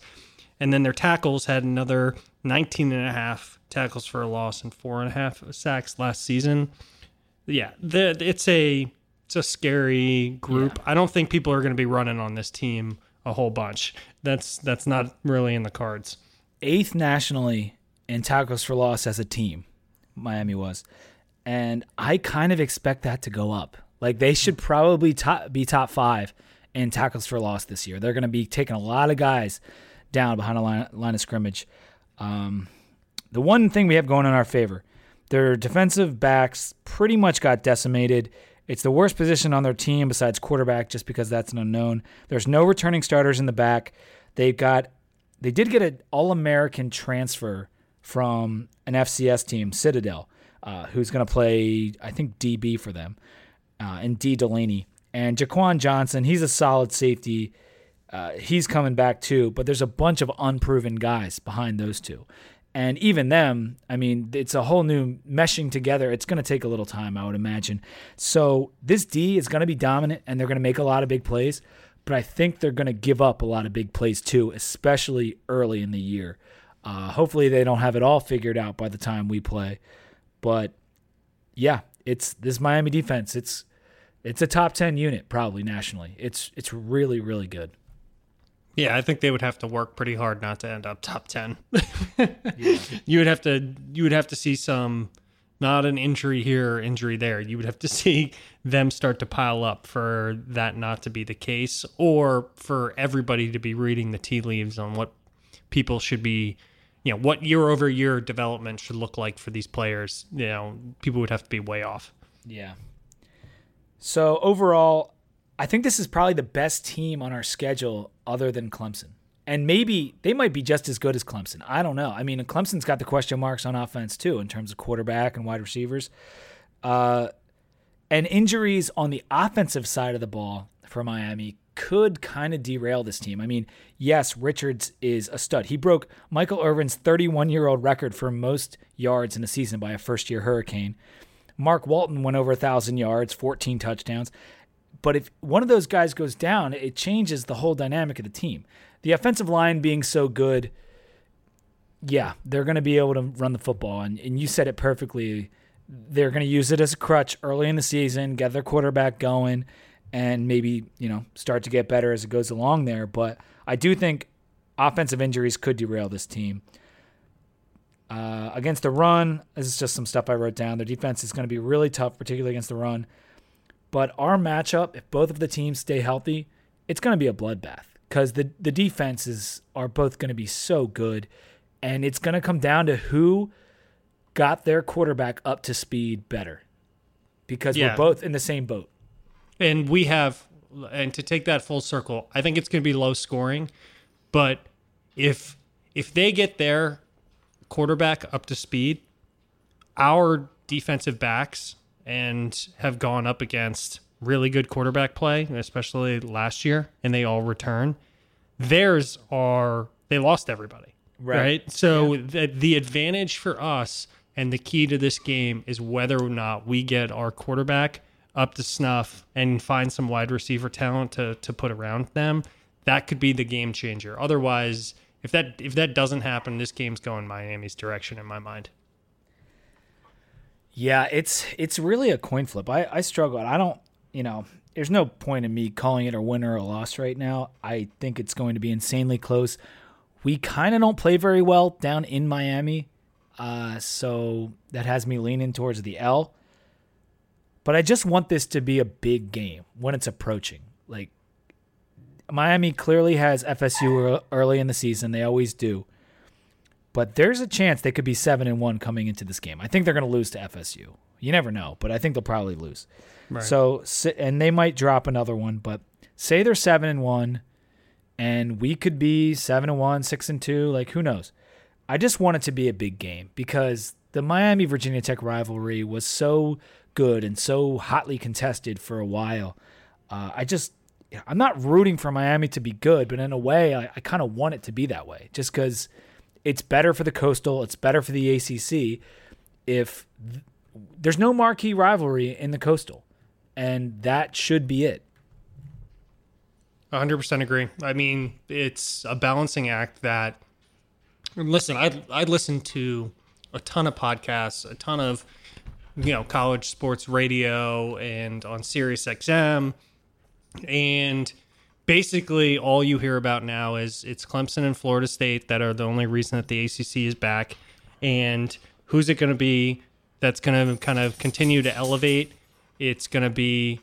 And then their tackles had another 19 and a half tackles for a loss and four and a half sacks last season. Yeah, the, it's a it's a scary group. Yeah. I don't think people are going to be running on this team a whole bunch. That's that's not really in the cards. Eighth nationally in tackles for loss as a team, Miami was, and I kind of expect that to go up. Like they should probably top, be top five in tackles for loss this year. They're going to be taking a lot of guys down behind the line, line of scrimmage. Um, the one thing we have going in our favor, their defensive backs pretty much got decimated it's the worst position on their team besides quarterback, just because that's an unknown. There's no returning starters in the back. They've got they did get an All American transfer from an FCS team, Citadel, uh, who's going to play I think DB for them, uh, and Dee Delaney and Jaquan Johnson. He's a solid safety. Uh, he's coming back too, but there's a bunch of unproven guys behind those two. And even them, I mean, it's a whole new meshing together. It's going to take a little time, I would imagine. So this D is going to be dominant and they're going to make a lot of big plays, but I think they're going to give up a lot of big plays too, especially early in the year. Uh, hopefully they don't have it all figured out by the time we play. But yeah, it's this Miami defense. It's it's a top 10 unit probably nationally. It's it's really really good. Yeah, I think they would have to work pretty hard not to end up top ten. *laughs* yeah. You would have to you would have to see some not an injury here or injury there. You would have to *laughs* see them start to pile up for that not to be the case, or for everybody to be reading the tea leaves on what people should be, you know, what year over year development should look like for these players. You know, people would have to be way off. Yeah. So overall, I think this is probably the best team on our schedule other than Clemson. And maybe they might be just as good as Clemson. I don't know. I mean, Clemson's got the question marks on offense too in terms of quarterback and wide receivers. Uh, and injuries on the offensive side of the ball for Miami could kind of derail this team. I mean, yes, Richards is a stud. He broke Michael Irvin's 31 year old record for most yards in a season by a first year Hurricane. Mark Walton went over 1,000 yards, 14 touchdowns. But if one of those guys goes down, it changes the whole dynamic of the team. The offensive line being so good, yeah, they're going to be able to run the football. And, and you said it perfectly. They're going to use it as a crutch early in the season, get their quarterback going, and maybe, you know, start to get better as it goes along there. But I do think offensive injuries could derail this team. Uh, against the run, this is just some stuff I wrote down. Their defense is going to be really tough, particularly against the run. But our matchup, if both of the teams stay healthy, it's going to be a bloodbath because the the defenses are both going to be so good, and it's going to come down to who got their quarterback up to speed better, because yeah. we're both in the same boat. And we have, and to take that full circle, I think it's going to be low scoring, but if if they get their quarterback up to speed, our defensive backs and have gone up against really good quarterback play, especially last year, and they all return. Theirs are they lost everybody, right? right? So yeah. the, the advantage for us and the key to this game is whether or not we get our quarterback up to snuff and find some wide receiver talent to to put around them. That could be the game changer. Otherwise, if that if that doesn't happen, this game's going Miami's direction in my mind. Yeah, it's it's really a coin flip. I, I struggle. I don't, you know, there's no point in me calling it a win or a loss right now. I think it's going to be insanely close. We kind of don't play very well down in Miami, uh, so that has me leaning towards the L. But I just want this to be a big game when it's approaching. Like Miami clearly has FSU early in the season; they always do but there's a chance they could be seven and one coming into this game. I think they're going to lose to FSU. You never know, but I think they'll probably lose. Right. So, and they might drop another one, but say they're seven and one, and we could be seven and one, six and two. Like who knows? I just want it to be a big game because the Miami Virginia Tech rivalry was so good and so hotly contested for a while. Uh, I just I'm not rooting for Miami to be good, but in a way, I, I kind of want it to be that way, just because it's better for the Coastal. It's better for the ACC if th- there's no marquee rivalry in the Coastal, and that should be it. 100% agree. I mean, it's a balancing act that. Listen, I I listen to a ton of podcasts, a ton of you know college sports radio, and on Sirius XM, and basically all you hear about now is it's Clemson and Florida State that are the only reason that the ACC is back. And who's it going to be that's going to kind of continue to elevate? It's going to be,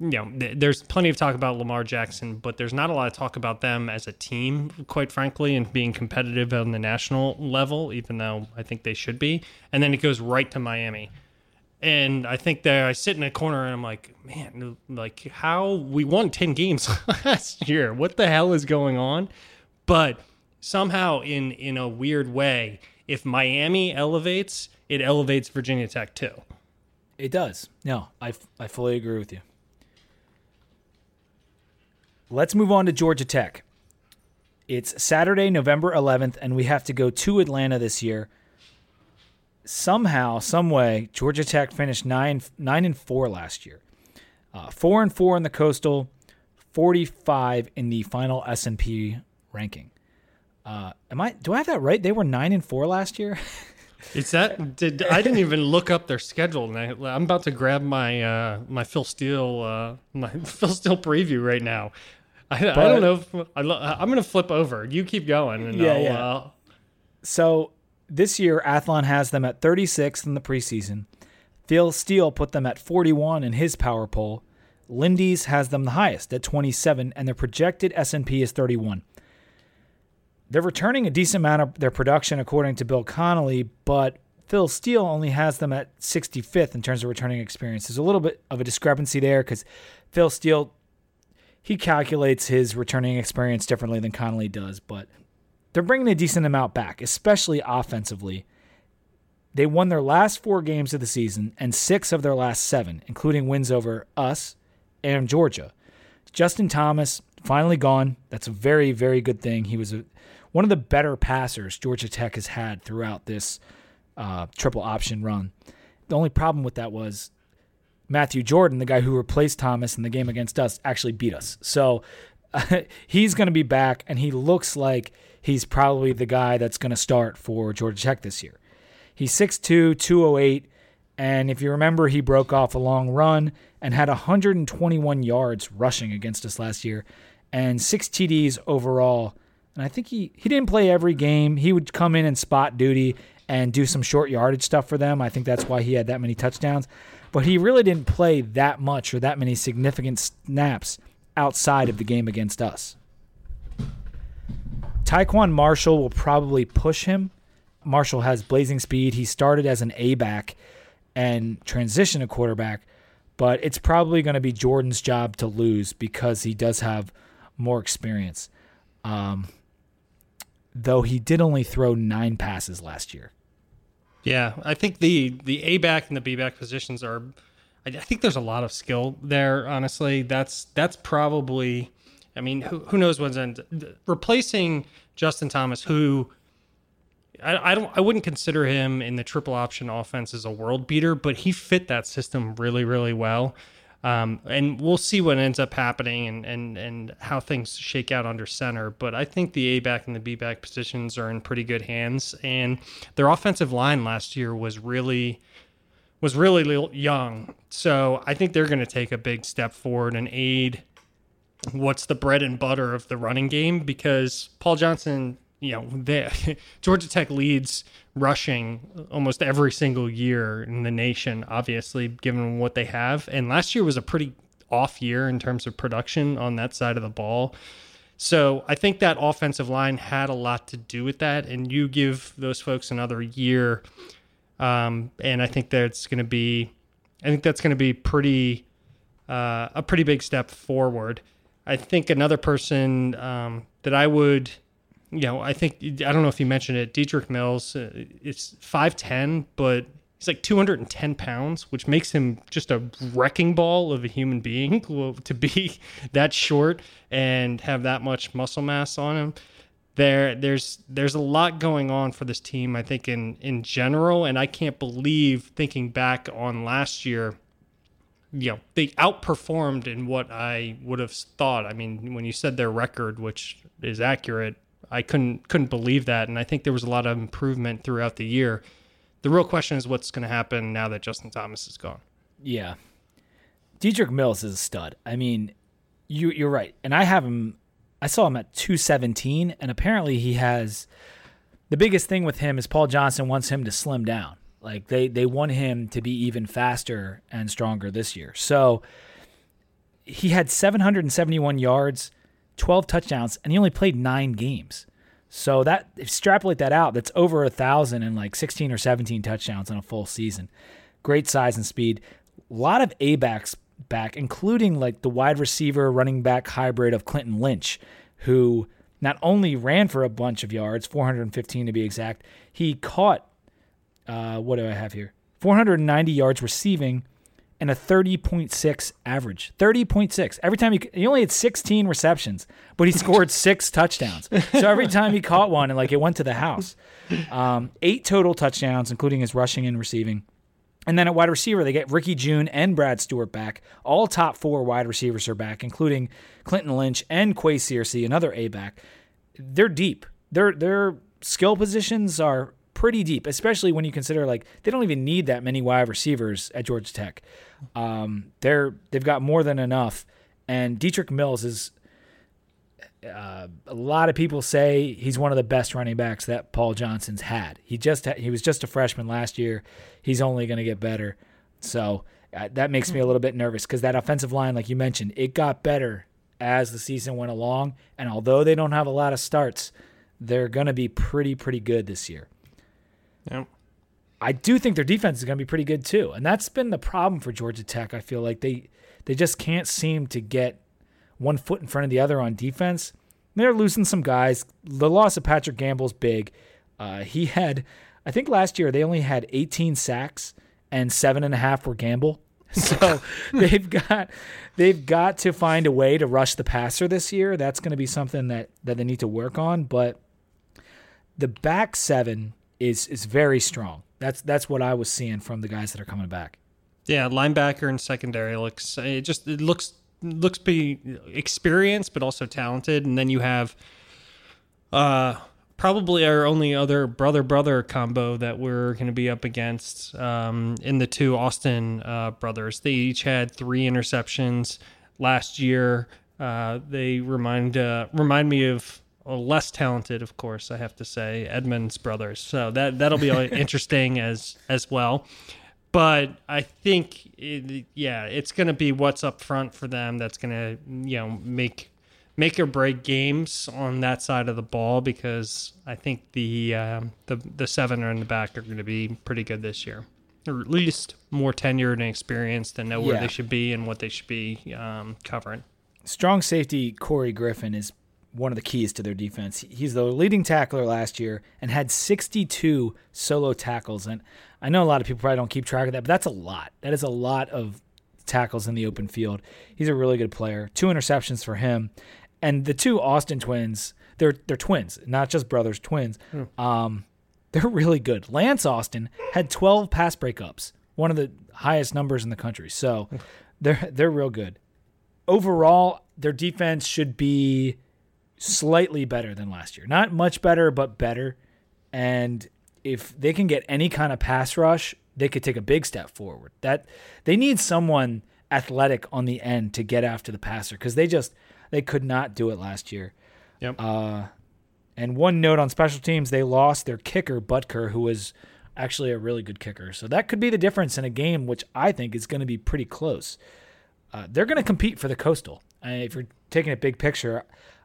you know, th- there's plenty of talk about Lamar Jackson, but there's not a lot of talk about them as a team, quite frankly, and being competitive on the national level, even though I think they should be. And then it goes right to Miami. And I think that I sit in a corner and I'm like, man, like how we won 10 games *laughs* last year. What the hell is going on? But somehow in in a weird way, if Miami elevates, it elevates Virginia Tech too. It does. No, I, I fully agree with you. Let's move on to Georgia Tech. It's Saturday, November 11th, and we have to go to Atlanta this year somehow, some way, Georgia Tech finished nine nine and four last year, uh, four and four in the Coastal, forty five in the final S and P ranking. Uh, am I? Do I have that right? They were nine and four last year. *laughs* Is that? Did I didn't even look up their schedule. and I, am about to grab my uh, my Phil Steele uh, my *laughs* Phil Steele preview right now. I, but, I don't know. If, I, am going to flip over. You keep going. And yeah, I'll, yeah. Uh, so this year, Athlon has them at 36th in the preseason. Phil Steele put them at 41 in his power poll. Lindy's has them the highest at 27, and their projected S&P is 31. They're returning a decent amount of their production according to Bill Connelly, but Phil Steele only has them at 65th in terms of returning experience. There's a little bit of a discrepancy there because Phil Steele he calculates his returning experience differently than Connelly does, but they're bringing a decent amount back, especially offensively. They won their last four games of the season and six of their last seven, including wins over us and Georgia. Justin Thomas finally gone. That's a very, very good thing. He was a, one of the better passers Georgia Tech has had throughout this uh, triple option run. The only problem with that was Matthew Jordan, the guy who replaced Thomas in the game against us, actually beat us. So uh, *laughs* he's going to be back, and he looks like he's probably the guy that's going to start for Georgia Tech this year. He's 6'2, 208, and if you remember, he broke off a long run and had 121 yards rushing against us last year and six TDs overall. And I think he, he didn't play every game. He would come in and spot duty and do some short yardage stuff for them. I think that's why he had that many touchdowns but he really didn't play that much or that many significant snaps outside of the game against us. TaQuon Marshall will probably push him. Marshall has blazing speed. He started as an A back and transitioned to quarterback, but it's probably going to be Jordan's job to lose because he does have more experience. Um, though he did only throw nine passes last year. Yeah, I think the the A back and the B back positions are. I think there's a lot of skill there. Honestly, that's that's probably. I mean, who who knows what's end replacing Justin Thomas, who I, I don't I wouldn't consider him in the triple option offense as a world beater, but he fit that system really really well. Um, and we'll see what ends up happening and, and, and how things shake out under center. But I think the A back and the B back positions are in pretty good hands. And their offensive line last year was really was really young. So I think they're going to take a big step forward and aid what's the bread and butter of the running game because Paul Johnson, you know, they, *laughs* Georgia Tech leads rushing almost every single year in the nation, obviously, given what they have. And last year was a pretty off year in terms of production on that side of the ball. So I think that offensive line had a lot to do with that. And you give those folks another year. Um, and I think that's going to be, I think that's going to be pretty, uh, a pretty big step forward. I think another person um, that I would you know, I think I don't know if you mentioned it. Dedrick Mills, uh, it's five ten, but he's like two hundred and ten pounds, which makes him just a wrecking ball of a human being *laughs* to be that short and have that much muscle mass on him. There, there's there's a lot going on for this team. I think in in general, and I can't believe thinking back on last year you know they outperformed in what I would have thought. I mean, when you said their record, which is accurate, I couldn't couldn't believe that, and I think there was a lot of improvement throughout the year. The real question is what's going to happen now that Justin Thomas is gone. Yeah, Dedrick Mills is a stud. I mean, you you're right, and I have him. I saw him at 217, and apparently he has. The biggest thing with him is Paul Johnson wants him to slim down. Like they they want him to be even faster and stronger this year. So he had 771 yards 12 touchdowns, and he only played nine games. So that extrapolate that out, that's over a thousand and like 16 or 17 touchdowns in a full season. Great size and speed. A lot of A backs back, including like the wide receiver running back hybrid of Clinton Lynch, who not only ran for a bunch of yards, 415 to be exact, he caught uh, what do I have here? 490 yards receiving and a 30.6 average. 30.6. Every time he, he only had 16 receptions, but he *laughs* scored six touchdowns. So every time he caught one, and like it went to the house. Um, eight total touchdowns, including his rushing and receiving. And then at wide receiver, they get Ricky Jeune and Brad Stewart back. All top four wide receivers are back, including Clinton Lynch and Qua Searcy, another A back. They're deep. Their their skill positions are pretty deep, especially when you consider like they don't even need that many wide receivers at Georgia Tech. Um, they're they've got more than enough, and Dedrick Mills is. Uh, a lot of people say he's one of the best running backs that Paul Johnson's had. He just he was just a freshman last year. He's only going to get better. So uh, that makes me a little bit nervous because that offensive line, like you mentioned, it got better as the season went along. And although they don't have a lot of starts, they're going to be pretty pretty good this year. Yep. I do think their defense is going to be pretty good too, and that's been the problem for Georgia Tech. I feel like they they just can't seem to get one foot in front of the other on defense. They're losing some guys. The loss of Patrick Gamble's big. Uh, he had, I think last year they only had 18 sacks and seven and a half were Gamble. *laughs* So *laughs* they've got they've got to find a way to rush the passer this year. That's going to be something that that they need to work on. But the back seven is is very strong. That's that's what I was seeing from the guys that are coming back. Yeah, linebacker and secondary looks it just it looks looks pretty experienced, but also talented. And then you have uh, probably our only other brother brother combo that we're going to be up against um, in the two Austin uh, brothers. They each had three interceptions last year. Uh, they remind uh, remind me of less talented, of course, I have to say, Edmunds brothers. So that that'll be *laughs* interesting as as well but I think, it, yeah, it's going to be what's up front for them that's going to, you know, make make or break games on that side of the ball because I think the um, the the seven in the back are going to be pretty good this year, or at least more tenured and experienced and know where Yeah. they should be and what they should be um, covering. Strong safety Corey Griffin is one of the keys to their defense. He's the leading tackler last year and had 62 solo tackles. And I know a lot of people probably don't keep track of that, but that's a lot. That is a lot of tackles in the open field. He's a really good player. Two interceptions for him. And the two Austin twins, they're they're twins, not just brothers, twins. Um, they're really good. Lance Austin had 12 pass breakups, one of the highest numbers in the country. So they're they're real good overall, their defense should be slightly better than last year. Not much better, but better. And if they can get any kind of pass rush, they could take a big step forward. That they need someone athletic on the end to get after the passer because they just they could not do it last year. Yep. Uh, and one note on special teams, they lost their kicker Butker, who was actually a really good kicker. So that could be the difference in a game, which I think is going to be pretty close. Uh, they're going to compete for the coastal. Uh, if you're taking a big picture,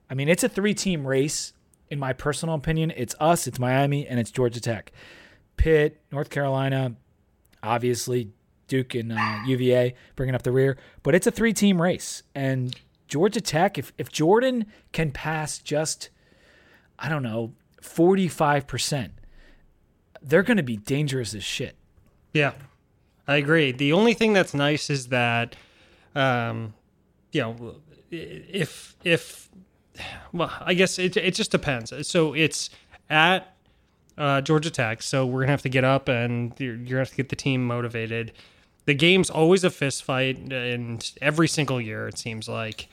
I mean, it's a three-team race. In my personal opinion, it's us, it's Miami, and it's Georgia Tech. Pitt, North Carolina, obviously Duke and uh, UVA bringing up the rear, but it's a three-team race. And Georgia Tech, if if Jordan can pass just, I don't know, forty-five percent, they're going to be dangerous as shit. Yeah, I agree. The only thing that's nice is that, um, you know, if if well, I guess it it just depends. So it's at uh, Georgia Tech, so we're gonna have to get up and you're, you're gonna have to get the team motivated. The game's always a fist fight, and every single year it seems like.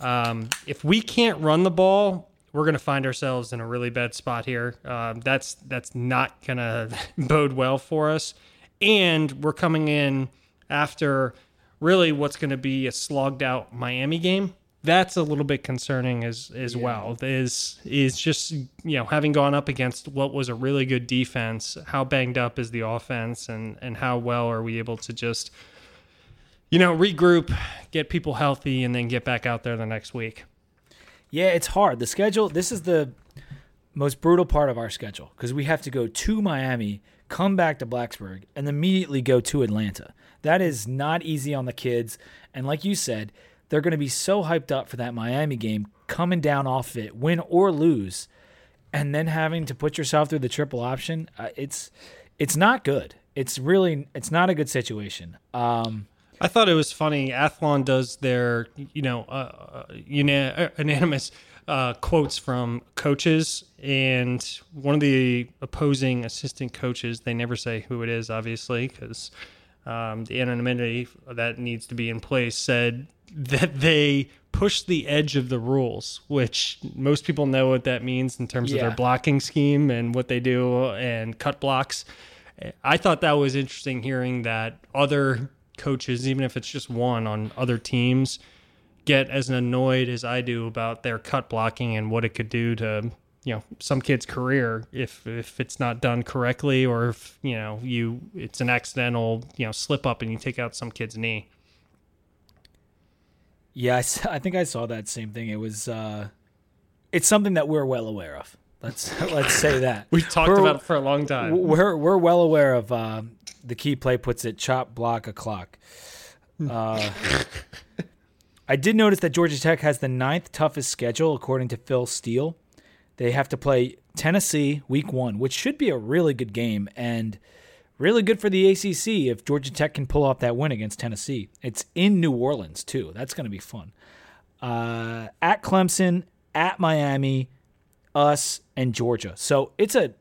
Um, if we can't run the ball, we're going to find ourselves in a really bad spot here. Um, that's that's not going *laughs* to bode well for us. And we're coming in after really what's going to be a slogged out Miami game. That's a little bit concerning as as well. Is is just you know having gone up against what was a really good defense. How banged up is the offense, and and how well are we able to just you know regroup, get people healthy, and then get back out there the next week. Yeah, it's hard. The schedule, this is the most brutal part of our schedule because we have to go to Miami, come back to Blacksburg, and immediately go to Atlanta. That is not easy on the kids. And like you said, they're going to be so hyped up for that Miami game, coming down off it, win or lose, and then having to put yourself through the triple option. Uh, it's it's not good. It's really it's not a good situation. Um, I thought it was funny. Athlon does their, you know, uh, uh, uh, unanimous uh, quotes from coaches, and one of the opposing assistant coaches, they never say who it is, obviously, because um, the anonymity that needs to be in place, said that they push the edge of the rules, which most people know what that means in terms of their blocking scheme and what they do and cut blocks. I thought that was interesting hearing that other coaches, even if it's just one on other teams, get as annoyed as I do about their cut blocking and what it could do to you know some kid's career if if it's not done correctly or if you know you it's an accidental you know slip up and you take out some kid's knee. Yeah, I *laughs* think I saw that same thing. It was uh, it's something that we're well aware of. Let's *laughs* let's say that *laughs* We've talked We're- about it for a long time. We're we're well aware of uh, the key play puts it chop block a clock. Uh, I did notice that Georgia Tech has the ninth toughest schedule according to Phil Steele. They have to play Tennessee week one, which should be a really good game and really good for the ACC if Georgia Tech can pull off that win against Tennessee. It's in New Orleans too. That's going to be fun. Uh, at Clemson, at Miami, us, and Georgia. So it's a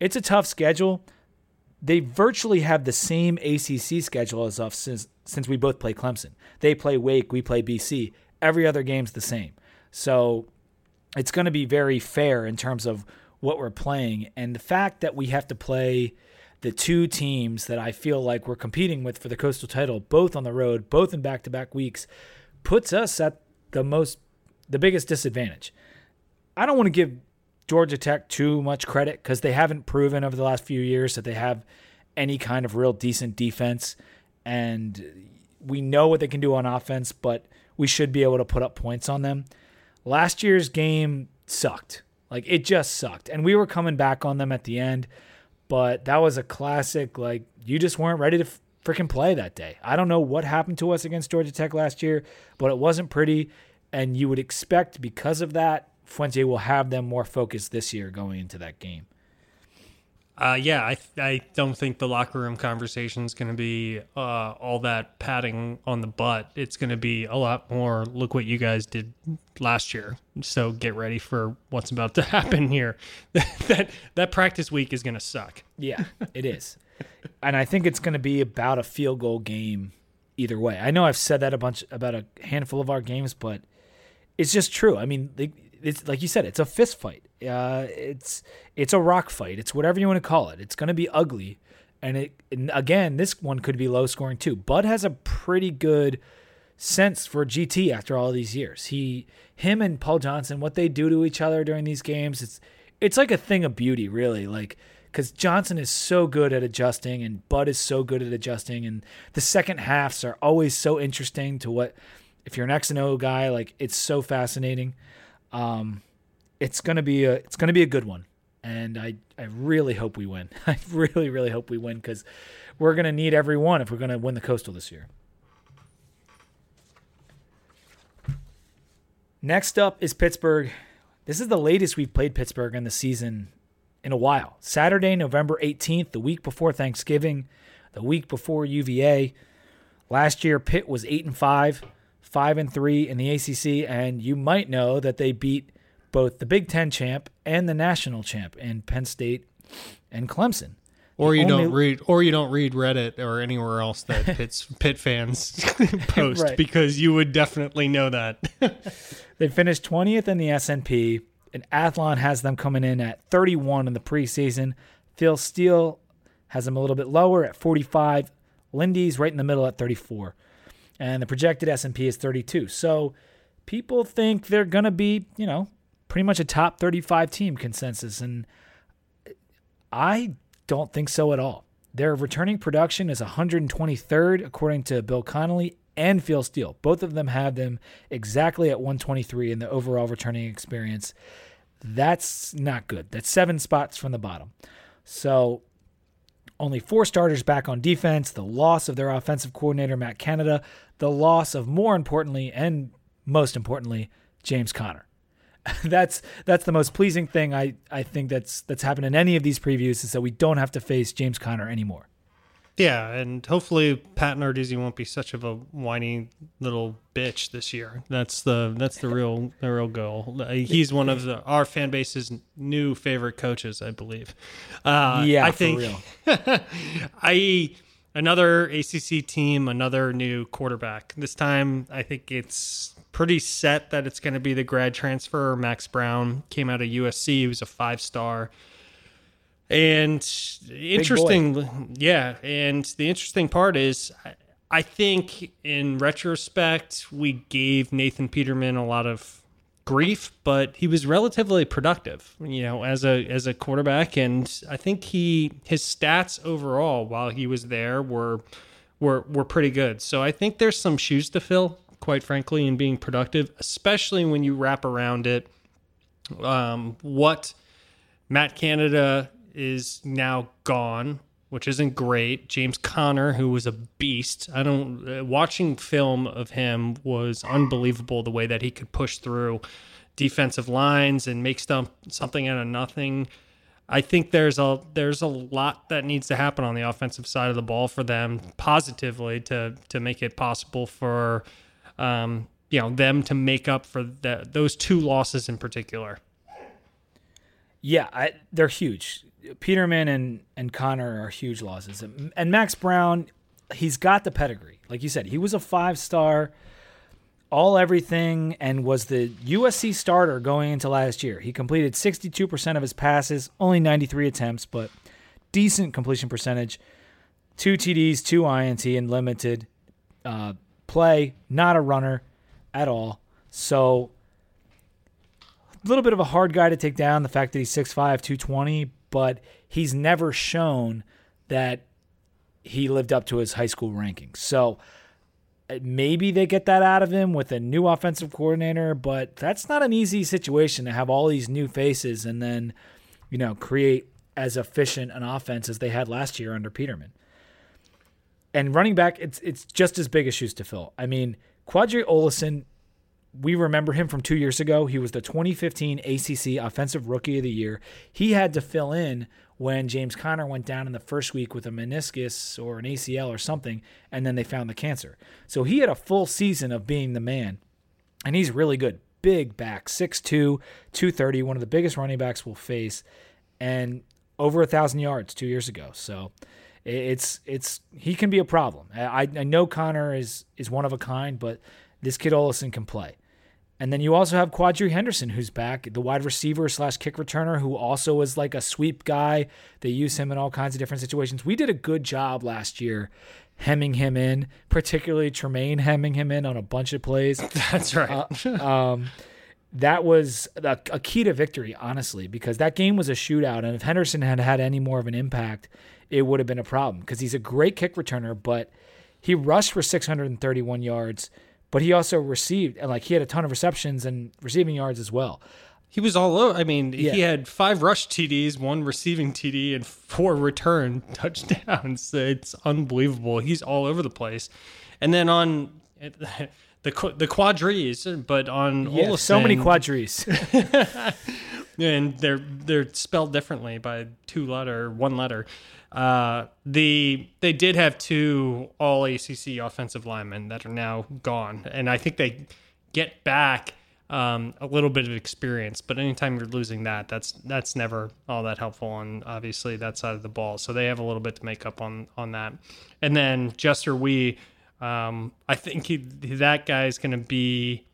it's a tough schedule. They virtually have the same ACC schedule as us since since we both play Clemson. They play Wake, we play BC. Every other game's the same. So it's going to be very fair in terms of what we're playing. And the fact that we have to play the two teams that I feel like we're competing with for the coastal title, both on the road, both in back to back weeks, puts us at the most, the biggest disadvantage. I don't want to give Georgia Tech too much credit because they haven't proven over the last few years that they have any kind of real decent defense. And we know what they can do on offense, but we should be able to put up points on them. Last year's game sucked. Like it just sucked. And we were coming back on them at the end, but that was a classic like you just weren't ready to freaking play that day. I don't know what happened to us against Georgia Tech last year, but it wasn't pretty and you would expect because of that Fuente will have them more focused this year going into that game. Uh, yeah, I I don't think the locker room conversation is going to be uh, all that patting on the butt. It's going to be a lot more. Look what you guys did last year. So get ready for what's about to *laughs* happen here. *laughs* that that practice week is going to suck. Yeah, it is, and I think it's going to be about a field goal game either way. I know I've said that a bunch about a handful of our games, but it's just true. I mean, it's like you said, it's a fist fight. Uh, it's it's a rock fight. It's whatever you want to call it. It's going to be ugly, and it and again, this one could be low scoring too. Bud has a pretty good sense for GT after all these years. He, him, and Paul Johnson, what they do to each other during these games, it's it's like a thing of beauty, really. Like because Johnson is so good at adjusting, and Bud is so good at adjusting, and the second halves are always so interesting to what. If you're an X and O guy, like it's so fascinating. Um, it's gonna be a it's gonna be a good one, and I I really hope we win. *laughs* I really really hope we win because we're gonna need every one if we're gonna win the Coastal this year. Next up is Pittsburgh. This is the latest we've played Pittsburgh in the season in a while. Saturday, November 18th, the week before Thanksgiving, the week before UVA. Last year, Pitt was 8 and 5 five and three in the ACC, and you might know that they beat both the Big Ten champ and the national champ in Penn State and Clemson. Or you only, don't read, or you don't read Reddit or anywhere else that *laughs* Pitt's Pitt fans *laughs* *laughs* post right. because you would definitely know that. they finished twentieth in the S&P, and Athlon has them coming in at thirty-one in the preseason. Phil Steele has them a little bit lower at forty-five. Lindy's right in the middle at thirty-four and the projected S&P is 32. So people think they're going to be, you know, pretty much a top 35 team consensus and I don't think so at all. Their returning production is 123rd according to Bill Connelly and Phil Steele. Both of them have them exactly at 123 in the overall returning experience. That's not good. That's 7 spots from the bottom. So only four starters back on defense, the loss of their offensive coordinator, Matt Canada, the loss of, more importantly, and most importantly, James Conner. *laughs* that's that's the most pleasing thing I, I think that's that's happened in any of these previews is that we don't have to face James Conner anymore. Yeah, and hopefully Pat Narduzzi won't be such of a whiny little bitch this year. That's the that's the real the real goal. He's one of the, our fan base's new favorite coaches, I believe. Uh, yeah, I think *laughs* I another ACC team, another new quarterback. This time, I think it's pretty set that it's going to be the grad transfer. Max Browne came out of USC. He was a five star. And interesting, yeah. And the interesting part is, I think in retrospect, we gave Nathan Peterman a lot of grief, but he was relatively productive, you know, as a as a quarterback. And I think he his stats overall while he was there were were were pretty good. So I think there's some shoes to fill, quite frankly, in being productive, especially when you wrap around it um, what Matt Canada is now gone. which isn't great. James Conner, who was a beast. I don't uh, watching film of him was unbelievable the way that he could push through defensive lines and make stuff, something out of nothing. I think there's a there's a lot that needs to happen on the offensive side of the ball for them positively to to make it possible for um, you know them to make up for the, those two losses in particular. Yeah, I, they're huge. Peterman and and Conner are huge losses, and Max Browne, he's got the pedigree. Like you said, he was a five star, all everything, and was the USC starter going into last year. He completed sixty two percent of his passes, only ninety three attempts, but decent completion percentage. Two TDs, two INT, and limited uh, play. Not a runner at all. So a little bit of a hard guy to take down. The fact that he's 6'5", 220, but he's never shown that he lived up to his high school rankings. So uh, maybe they get that out of him with a new offensive coordinator, but that's not an easy situation to have all these new faces and then, you know, create as efficient an offense as they had last year under Peterman. And running back, it's it's just as big as shoes to fill. I mean, Qadree Ollison we remember him from two years ago. He was the 2015 ACC Offensive Rookie of the Year. He had to fill in when James Conner went down in the first week with a meniscus or an ACL or something, and then they found the cancer. So he had a full season of being the man, and he's really good. Big back, 6'2, 230, one of the biggest running backs we'll face, and over a thousand yards two years ago. So it's it's he can be a problem. I, I know Conner is is one of a kind, but this kid Ollison can play. And then you also have Quadree Henderson, who's back, the wide receiver slash kick returner, who also is like a sweep guy. They use him in all kinds of different situations. We did a good job last year hemming him in, particularly Tremaine hemming him in on a bunch of plays. *laughs* That's right. uh, um, that was a, a, key to victory, honestly, because that game was a shootout. And if Henderson had had any more of an impact, it would have been a problem because he's a great kick returner, but he rushed for 631 yards but he also received and like he had a ton of receptions and receiving yards as well. He was all over. I mean, yeah. he had five rush TDs, one receiving TD, and four return *laughs* touchdowns. It's unbelievable. He's all over the place. And then on *laughs* the the quadrees, but on yeah, Ollison, so many quadrees. *laughs* and they're they're spelled differently by two letter, one letter. Uh, the they did have two All ACC offensive linemen that are now gone, and I think they get back um, a little bit of experience. But anytime you're losing that, that's that's never all that helpful on obviously that side of the ball. So they have a little bit to make up on on that. And then Jester Weah, um, I think he, that guy is going to be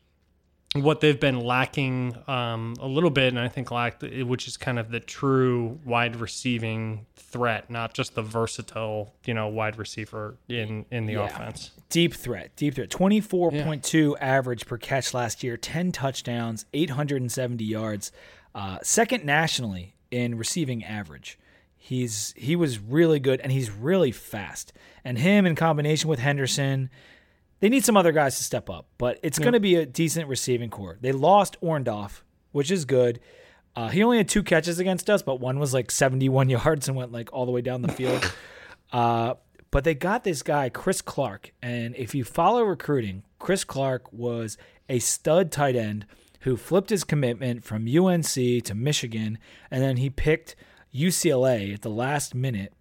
what they've been lacking um, a little bit, and I think lacked, which is kind of the true wide receiving threat, not just the versatile, you know, wide receiver in in the yeah. offense. Deep threat, deep threat. Twenty four point two average per catch last year, ten touchdowns, eight hundred and seventy yards, uh, second nationally in receiving average. He's he was really good, and he's really fast. And him in combination with Henderson they need some other guys to step up, but it's yeah. going to be a decent receiving core. They lost Orndoff, which is good. Uh, he only had two catches against us, but one was like 71 *laughs* yards and went like all the way down the field. *laughs* uh, but they got this guy, Chris Clark. And if you follow recruiting, Chris Clark was a stud tight end who flipped his commitment from UNC to Michigan. And then he picked UCLA at the last minute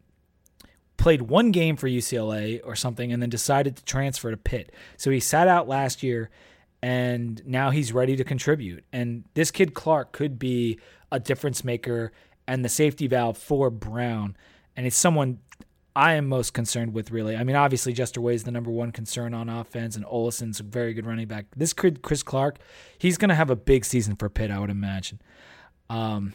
played one game for UCLA or something and then decided to transfer to Pitt. So he sat out last year and now he's ready to contribute. And this kid Clark could be a difference maker and the safety valve for Browne. And it's someone I am most concerned with, really. I mean, obviously, Jester Weah is the number one concern on offense, and Ollison's a very good running back. This kid, Chris Clark, he's going to have a big season for Pitt, I would imagine. Um,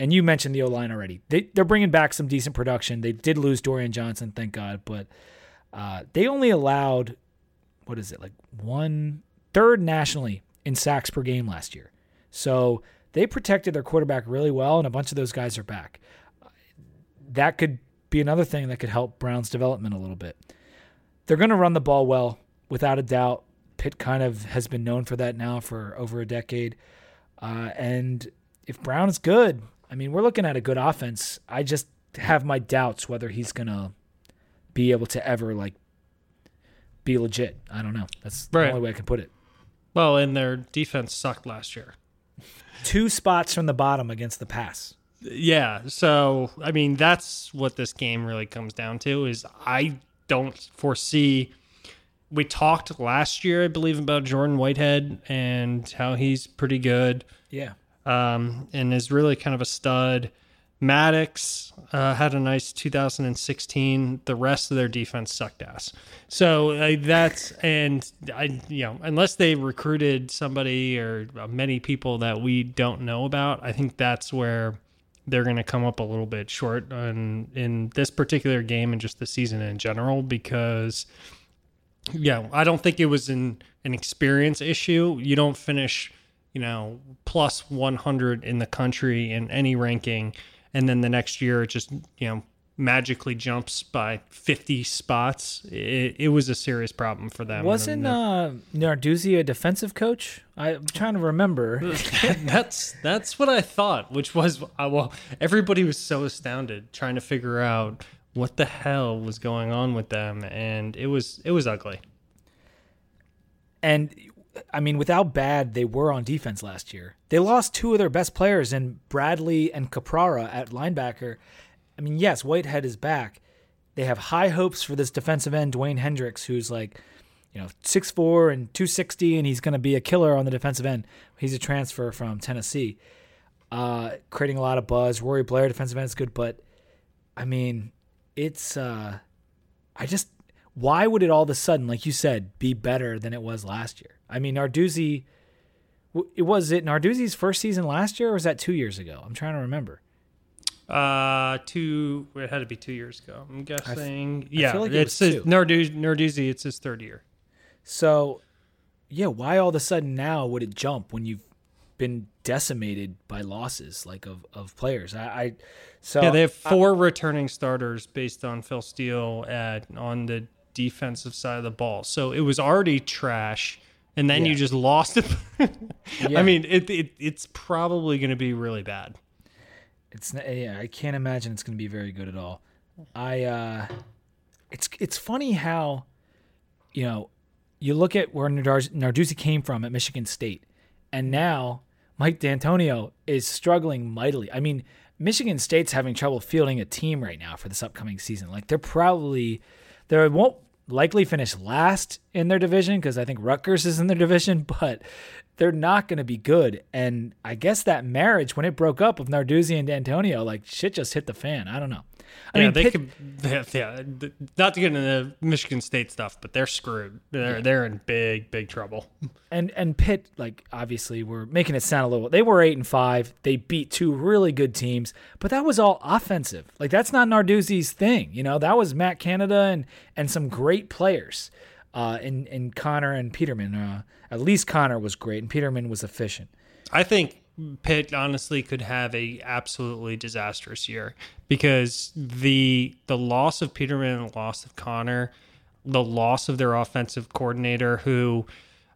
and you mentioned the O line already. They they're bringing back some decent production. They did lose Dorian Johnson, thank God, but uh, they only allowed what is it like one third nationally in sacks per game last year. So they protected their quarterback really well, and a bunch of those guys are back. That could be another thing that could help Browne's development a little bit. They're going to run the ball well, without a doubt. Pitt kind of has been known for that now for over a decade. Uh, and if Brown is good, I mean, we're looking at a good offense. I just have my doubts whether he's gonna be able to ever like be legit. I don't know. That's the Right. only way I can put it. Well, and their defense sucked last year. Two spots from the bottom against the pass. Yeah, so I mean that's what this game really comes down to is I don't foresee we talked last year I believe about Jordan Whitehead and how he's pretty good Yeah. Um, and is really kind of a stud. Maddox uh, had a nice 2016. The rest of their defense sucked ass. So uh, that's and I you know unless they recruited somebody or uh, many people that we don't know about, I think that's where they're going to come up a little bit short on in this particular game and just the season in general because yeah, I don't think it was an an experience issue. You don't finish, you know, plus 100 in the country in any ranking, and then the next year it just you know magically jumps by 50 spots. It, it was a serious problem for them. Wasn't And uh, Narduzzi a defensive coach? I'm trying to remember. *laughs* that's that's what I thought, which was uh, well, everybody was so astounded trying to figure out what the hell was going on with them, and it was it was ugly. And I mean, without bad they were on defense last year, they lost two of their best players in Bradley and Caprara at linebacker. I mean, yes, Whitehead is back. They have high hopes for this defensive end, Dewayne Hendrix, who's like, you know, 6'4 and 260, and he's going to be a killer on the defensive end. He's a transfer from Tennessee, uh, creating a lot of buzz. Rori Blair, defensive end, is good, but I mean, it's, uh, I just, why would it all of a sudden, like you said, be better than it was last year? I mean, Narduzzi, it was it Narduzzi's first season last year, or was that two years ago? I'm trying to remember. Uh, two. It had to be two years ago. I'm guessing. yeah, feel like it it's was his- two. Narduz- Narduzzi. It's his third year. So, yeah, why all of a sudden now would it jump when you've been decimated by losses like of, of players? I, I so Yeah, they have four returning starters based on Phil Steele at on the defensive side of the ball. So it was already trash, and then you just lost it. *laughs* Yeah. I mean, it, it it's probably going to be really bad. It's yeah, I can't imagine it's going to be very good at all. I uh it's it's funny how you know, you look at where Narduz- Narduzzi came from at Michigan State and now Mike Dantonio is struggling mightily. I mean, Michigan State's having trouble fielding a team right now for this upcoming season. Like they're probably they won't likely finish last in their division because I think Rutgers is in their division, *laughs* but they're not going to be good. And I guess that marriage, when it broke up with Narduzzi and Dantonio, like shit just hit the fan. I don't know. I yeah, mean, they Pitt- could. Yeah, yeah, not to get into the Michigan State stuff, but they're screwed. They're they're in big big trouble. and and Pitt, like obviously, we're making it sound a little. They were eight and five. They beat two really good teams, but that was all offensive. Like that's not Narduzzi's thing. You know, that was Matt Canada and and some great players. Uh, in in Conner and Peterman. Uh, at least Conner was great, and Peterman was efficient. I think Pitt honestly could have a absolutely disastrous year because the the loss of Peterman and the loss of Conner, the loss of their offensive coordinator, who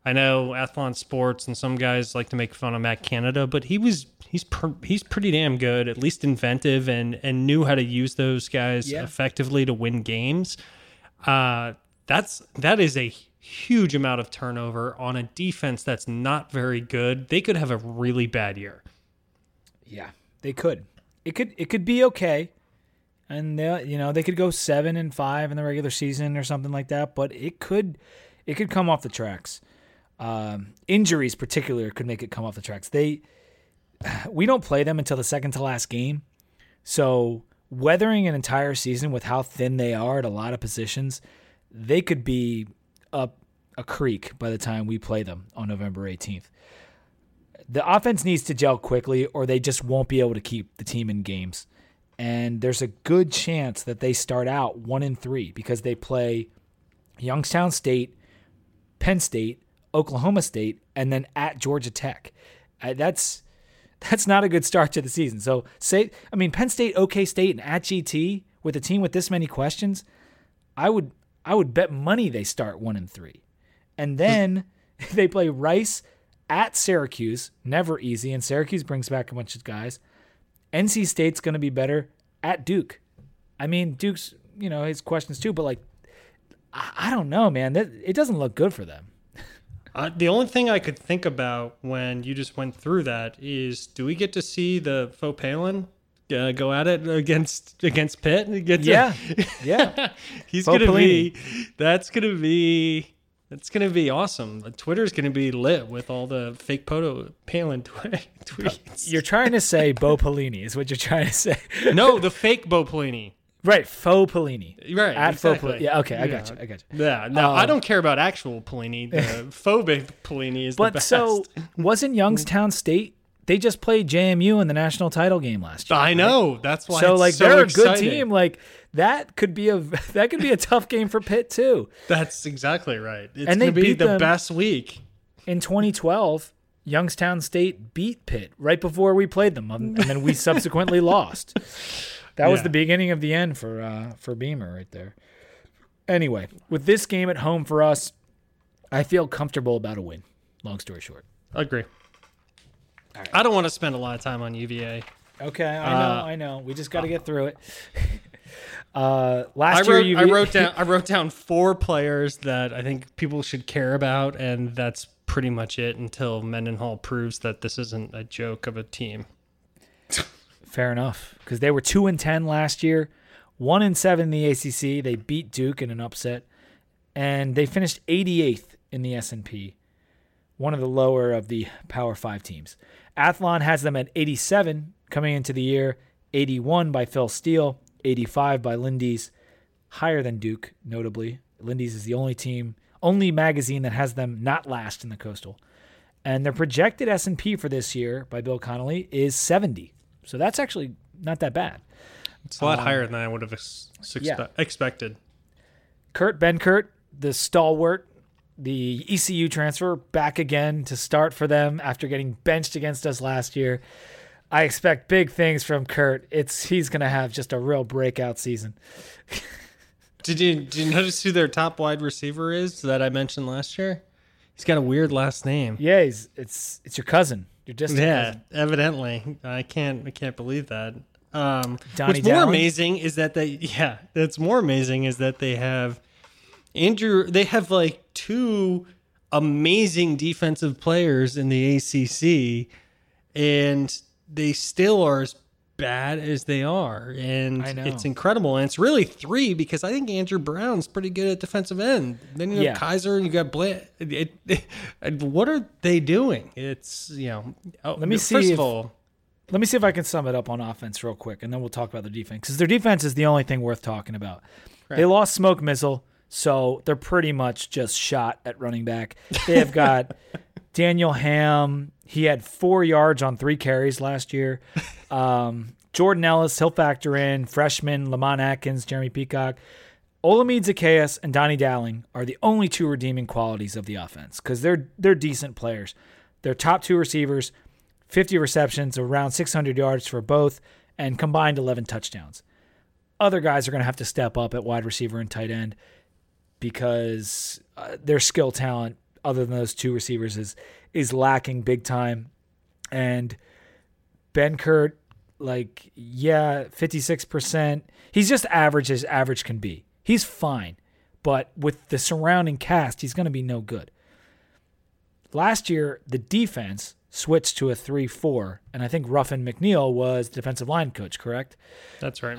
I know Athlon Sports and some guys like to make fun of Matt Canada, but he was he's per, he's pretty damn good, at least inventive and and knew how to use those guys Yeah. effectively to win games. Uh, that's that is a huge amount of turnover on a defense that's not very good. They could have a really bad year. Yeah, they could. It could it could be okay, and they, you know they could go seven and five in the regular season or something like that. But it could it could come off the tracks. Um, injuries, particular, could make it come off the tracks. They *sighs* we don't play them until the second to last game, so weathering an entire season with how thin they are at a lot of positions, they could be up a creek by the time we play them on November 18th the offense needs to gel quickly or they just won't be able to keep the team in games. And there's a good chance that they start out one and three because they play Youngstown State, Penn State, Oklahoma State, and then at Georgia Tech. Uh, that's *laughs* that's not a good start to the season. So say I mean Penn State, OK State, and at GT with a team with this many questions, I would I would bet money they start one and three. And then *laughs* they play Rice at Syracuse, never easy, and Syracuse brings back a bunch of guys. NC State's going to be better at Duke. I mean, Duke's, you know, his questions too, but like, I, don't know, man. It doesn't look good for them. *laughs* Uh, the only thing I could think about when you just went through that is, do we get to see the faux Palin uh, go at it against against Pitt? and Against Yeah, yeah. *laughs* he's Faux gonna Pelini. be. That's gonna be. That's gonna be awesome. Twitter's gonna be lit with all the fake Poto Palin tw- *laughs* tweets. You're trying to say Bo Pelini is what you're trying to say, *laughs* no, the fake Bo Pelini. right? Faux Pelini, Right. at faux exactly. Pelini. Yeah, okay, I Yeah. got you. I got you. Yeah, no, I Um, don't care about actual Pelini. The phobic Pelini is the But best. so wasn't Youngstown State? They just played JMU in the national title game last year. I know that's why. So like so they're a good team. Like that could be a *laughs* that could be a tough game for Pitt too. That's exactly right. It's And they gonna be beat the best week. In 2012, Youngstown State beat Pitt right before we played them, um, and then we subsequently *laughs* lost. That was Yeah. the beginning of the end for uh, for Beamer right there. Anyway, with this game at home for us, I feel comfortable about a win. Long story short. I agree. I don't want to spend a lot of time on UVA. Okay, I know, Uh, I know. We just got to get through it. *laughs* uh, last I year, wrote, you I wrote down *laughs* I wrote down four players that I think people should care about, and that's pretty much it until Mendenhall proves that this isn't a joke of a team. Fair enough, because they were two and ten last year, one and seven in the ACC. They beat Duke in an upset, and they finished 88th in the S&P, one of the lower of the Power Five teams. Athlon has them at 87 coming into the year, 81 by Phil Steele, 85 by Lindy's, higher than Duke, notably. Lindy's is the only team, only magazine that has them not last in the Coastal. And their projected S&P for this year by Bill Connelly is 70. So that's actually not that bad. It's a lot um, higher than I would have ex- expe- yeah. expected. Kurt Benkert, the stalwart, the ECU transfer, back again to start for them after getting benched against us last year. I expect big things from Kurt. It's he's going to have just a real breakout season. Did you did you notice who their top wide receiver is that I mentioned last year? He's got a weird last name. Yeah, he's, it's it's your cousin. Your distant Yeah, cousin. evidently. I can't I can't believe that. Um Donnie what's more amazing is that they *laughs* yeah, that's more amazing is that they have Andrew they have like two amazing defensive players in the ACC and they still are as bad as they are and it's incredible and it's really three because I think Andrew Brown's pretty good at defensive end. Then you have Yeah. Kiser and you got. It, it- what are they doing? It's you know. oh, Let me first see of if- all, Let me see if I can sum it up on offense real quick, and then we'll talk about their defense because their defense is the only thing worth talking about. They lost Smoke Mizzell, so they're pretty much just shot at running back. They have got *laughs* Daniel Hamm. He had four yards on three carries last year. Um, Jordan Ellis, he'll factor in. Freshman Lamont Atkins, Jeremy Peacock. Olamide Zaccheaus and Doni Dowling are the only two redeeming qualities of the offense because they're they're decent players. They're top two receivers, 50 receptions, around 600 yards for both, and combined 11 touchdowns. Other guys are going to have to step up at wide receiver and tight end because uh, their skill talent, other than those two receivers, is is lacking big time. And Benkert, like, yeah, 56%. He's just average as average can be. He's fine. But with the surrounding cast, he's going to be no good. Last year, the defense switched to a 3 4, and I think Ruffin McNeill was the defensive line coach, correct? that's right.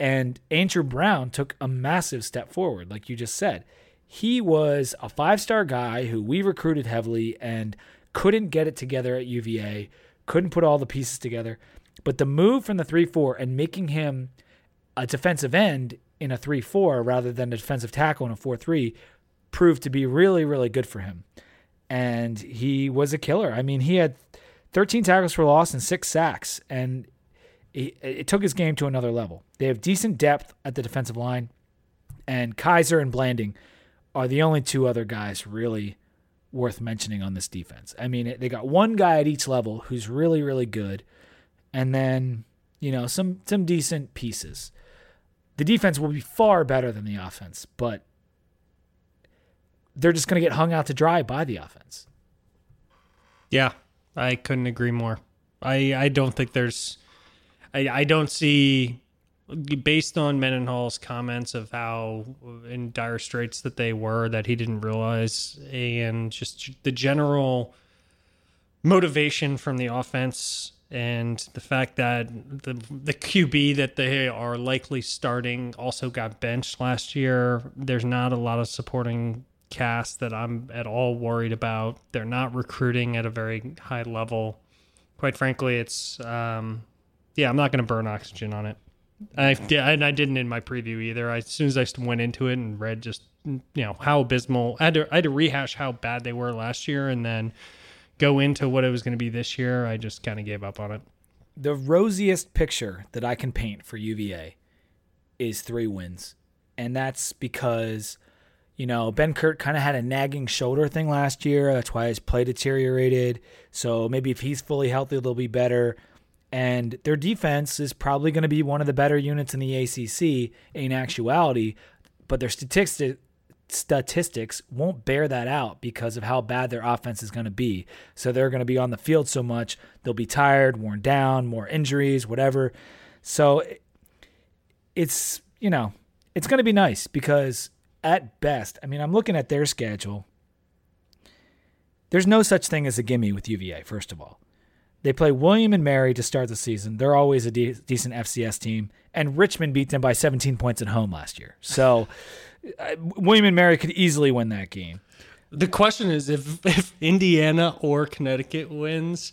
And Andrew Brown took a massive step forward, like you just said. He was a five star guy who we recruited heavily and couldn't get it together at UVA, couldn't put all the pieces together. But the move from the 3 4 and making him a defensive end in a 3 4 rather than a defensive tackle in a 4 3 proved to be really, really good for him. And he was a killer. I mean, he had 13 tackles for loss and six sacks. And it, it took his game to another level. They have decent depth at the defensive line, and Kiser and Blanding are the only two other guys really worth mentioning on this defense. I mean, they got one guy at each level who's really, really good, and then you know some some decent pieces. The defense will be far better than the offense, but they're just going to get hung out to dry by the offense. Yeah, I couldn't agree more. I I don't think there's, I I don't see based on Mendenhall's comments of how in dire straits that they were, that he didn't realize, and just the general motivation from the offense and the fact that the the QB that they are likely starting also got benched last year. There's not a lot of supporting cast that I'm at all worried about. They're not recruiting at a very high level. Quite frankly, it's um, yeah, I'm not going to burn oxygen on it. I and I didn't in my preview either. I, as soon as I went into it and read just you know how abysmal, I had to I had to rehash how bad they were last year, and then go into what it was going to be this year. I just kind of gave up on it. The rosiest picture that I can paint for UVA is three wins, and that's because you know Benkert kind of had a nagging shoulder thing last year. That's why his play deteriorated. So maybe if he's fully healthy, they'll be better and their defense is probably going to be one of the better units in the ACC in actuality, but their statistics statistics won't bear that out because of how bad their offense is going to be. So they're going to be on the field so much, they'll be tired, worn down, more injuries, whatever. So it's, you know, it's going to be nice because at best, I mean, I'm looking at their schedule. There's no such thing as a gimme with UVA, first of all. They play William and Mary to start the season. They're always a de- decent FCS team, and Richmond beat them by 17 points at home last year. So *laughs* uh, William and Mary could easily win that game. The question is if if Indiana or Connecticut wins,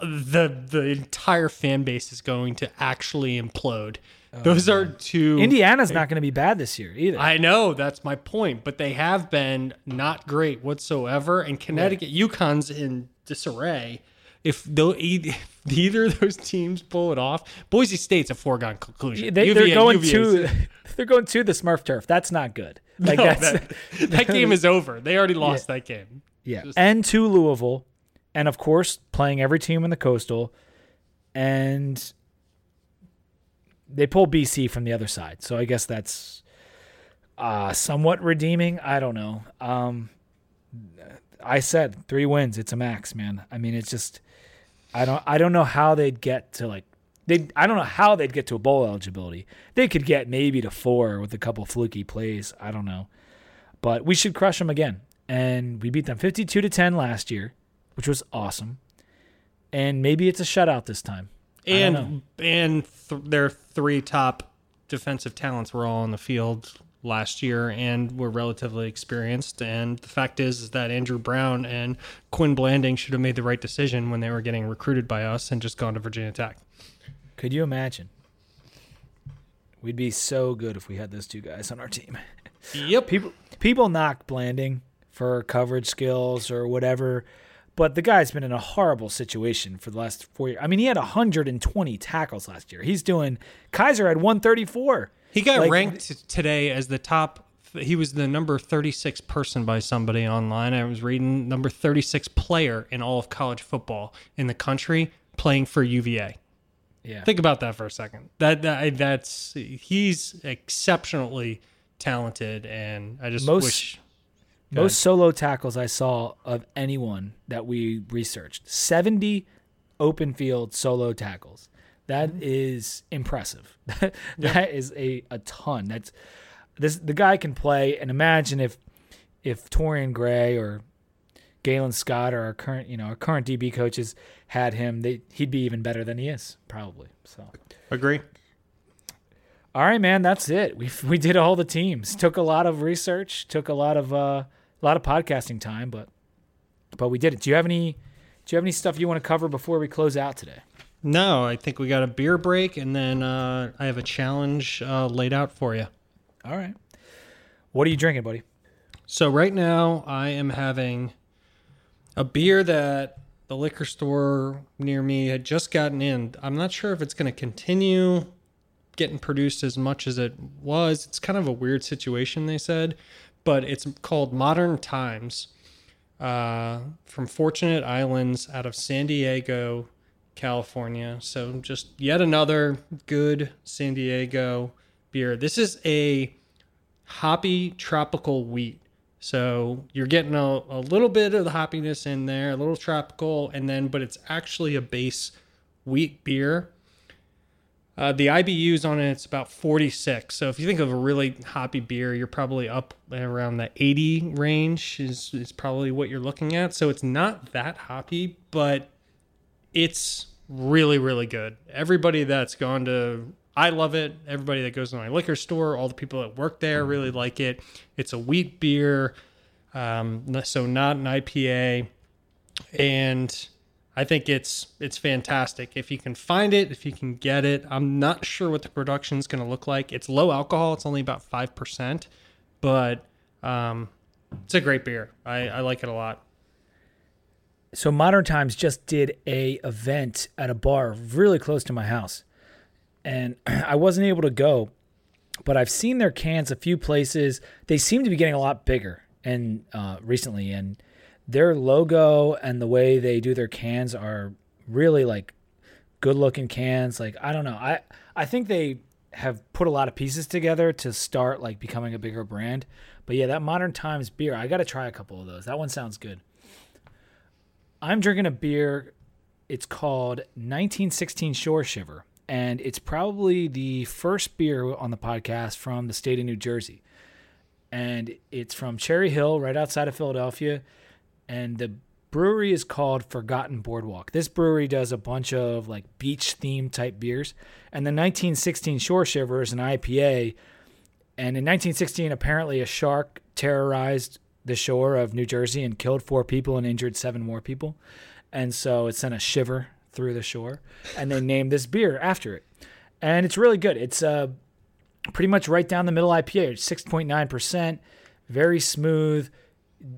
the the entire fan base is going to actually implode. Oh, Those are two. Indiana's not going to be bad this year either. I know that's my point, but they have been not great whatsoever. And Connecticut, right. UConn's in disarray if though *laughs* either of those teams pull it off, Boise State's a foregone conclusion. They, are going to *laughs* they're going to the Smurf turf. That's not good. Like no, that, that *laughs* game is over. They already lost yeah. that game. Yeah, Just, and to Louisville, and of course playing every team in the Coastal, and they pull BC from the other side. So I guess that's uh, somewhat redeeming. I don't know. Um, I said three wins. It's a max, man. I mean, it's just I don't I don't know how they'd get to like they I don't know how they'd get to a bowl eligibility. They could get maybe to four with a couple fluky plays. I don't know, but we should crush them again. And we beat them fifty two to ten last year, which was awesome. And maybe it's a shutout this time. And and th- their three top defensive talents were all on the field last year and were relatively experienced. And the fact is, is that Andrew Brown and Quin Blanding should have made the right decision when they were getting recruited by us and just gone to Virginia Tech. Could you imagine? We'd be so good if we had those two guys on our team. *laughs* Yep. people people knock Blanding for coverage skills or whatever, but the guy's been in a horrible situation for the last four years. I mean, he had 120 tackles last year. He's doing Kiser had 134. He got like, ranked today as the top. He was the number 36 person by somebody online. I was reading number 36 player in all of college football in the country playing for UVA. Yeah. Think about that for a second. That, that that's he's exceptionally talented, and I just most, wish. Most solo tackles I saw of anyone that we researched 70 open field solo tackles. That mm-hmm. is impressive. *laughs* that yeah. is a, a ton. That's this the guy can play and imagine if if Torrian Gray or Galen Scott or our current you know our current DB coaches had him, they, he'd be even better than he is probably. So agree. All right, man, that's it. We we did all the teams. Took a lot of research. Took a lot of uh, a lot of podcasting time, but but we did it. Do you have any Do you have any stuff you want to cover before we close out today? No, I think we got a beer break, and then uh, I have a challenge uh, laid out for you. All right. What are you drinking, buddy? So right now I am having a beer that the liquor store near me had just gotten in. I'm not sure if it's going to continue getting produced as much as it was. It's kind of a weird situation, they said, but it's called Modern Times uh, from Fortunate Islands out of San Diego, California. So just yet another good San Diego beer. This is a hoppy tropical wheat. So you're getting a, a little bit of the hoppiness in there, a little tropical, and then but it's actually a base wheat beer. Uh, the IBUs on it, it's about 46. So if you think of a really hoppy beer, you're probably up around the 80 range is, is probably what you're looking at. So it's not that hoppy, but it's really, really good. Everybody that's gone to, I love it. Everybody that goes to my liquor store, all the people that work there really like it. It's a wheat beer, um, so not an IPA. And I think it's it's fantastic. If you can find it, if you can get it, I'm not sure what the production is going to look like. It's low alcohol; it's only about five percent, but um, it's a great beer. I, I like it a lot. So Modern Times just did a event at a bar really close to my house, and *clears throat* I wasn't able to go, but I've seen their cans a few places. They seem to be getting a lot bigger and uh, recently, and their logo and the way they do their cans are really like good looking cans. Like I don't know. I I think they have put a lot of pieces together to start like becoming a bigger brand. But yeah, that Modern Times beer, I got to try a couple of those. That one sounds good. I'm drinking a beer. It's called 1916 Shore Shiver, and it's probably the first beer on the podcast from the state of New Jersey. And it's from Cherry Hill, right outside of Philadelphia and the brewery is called Forgotten Boardwalk. This brewery does a bunch of like beach themed type beers, and the 1916 Shore Shiver is an IPA. And in 1916, apparently a shark terrorized the shore of New Jersey and killed four people and injured seven more people, and so it sent a shiver through the shore, and they named this beer after it. And it's really good. It's uh, pretty much right down the middle IPA. 6.9 percent, very smooth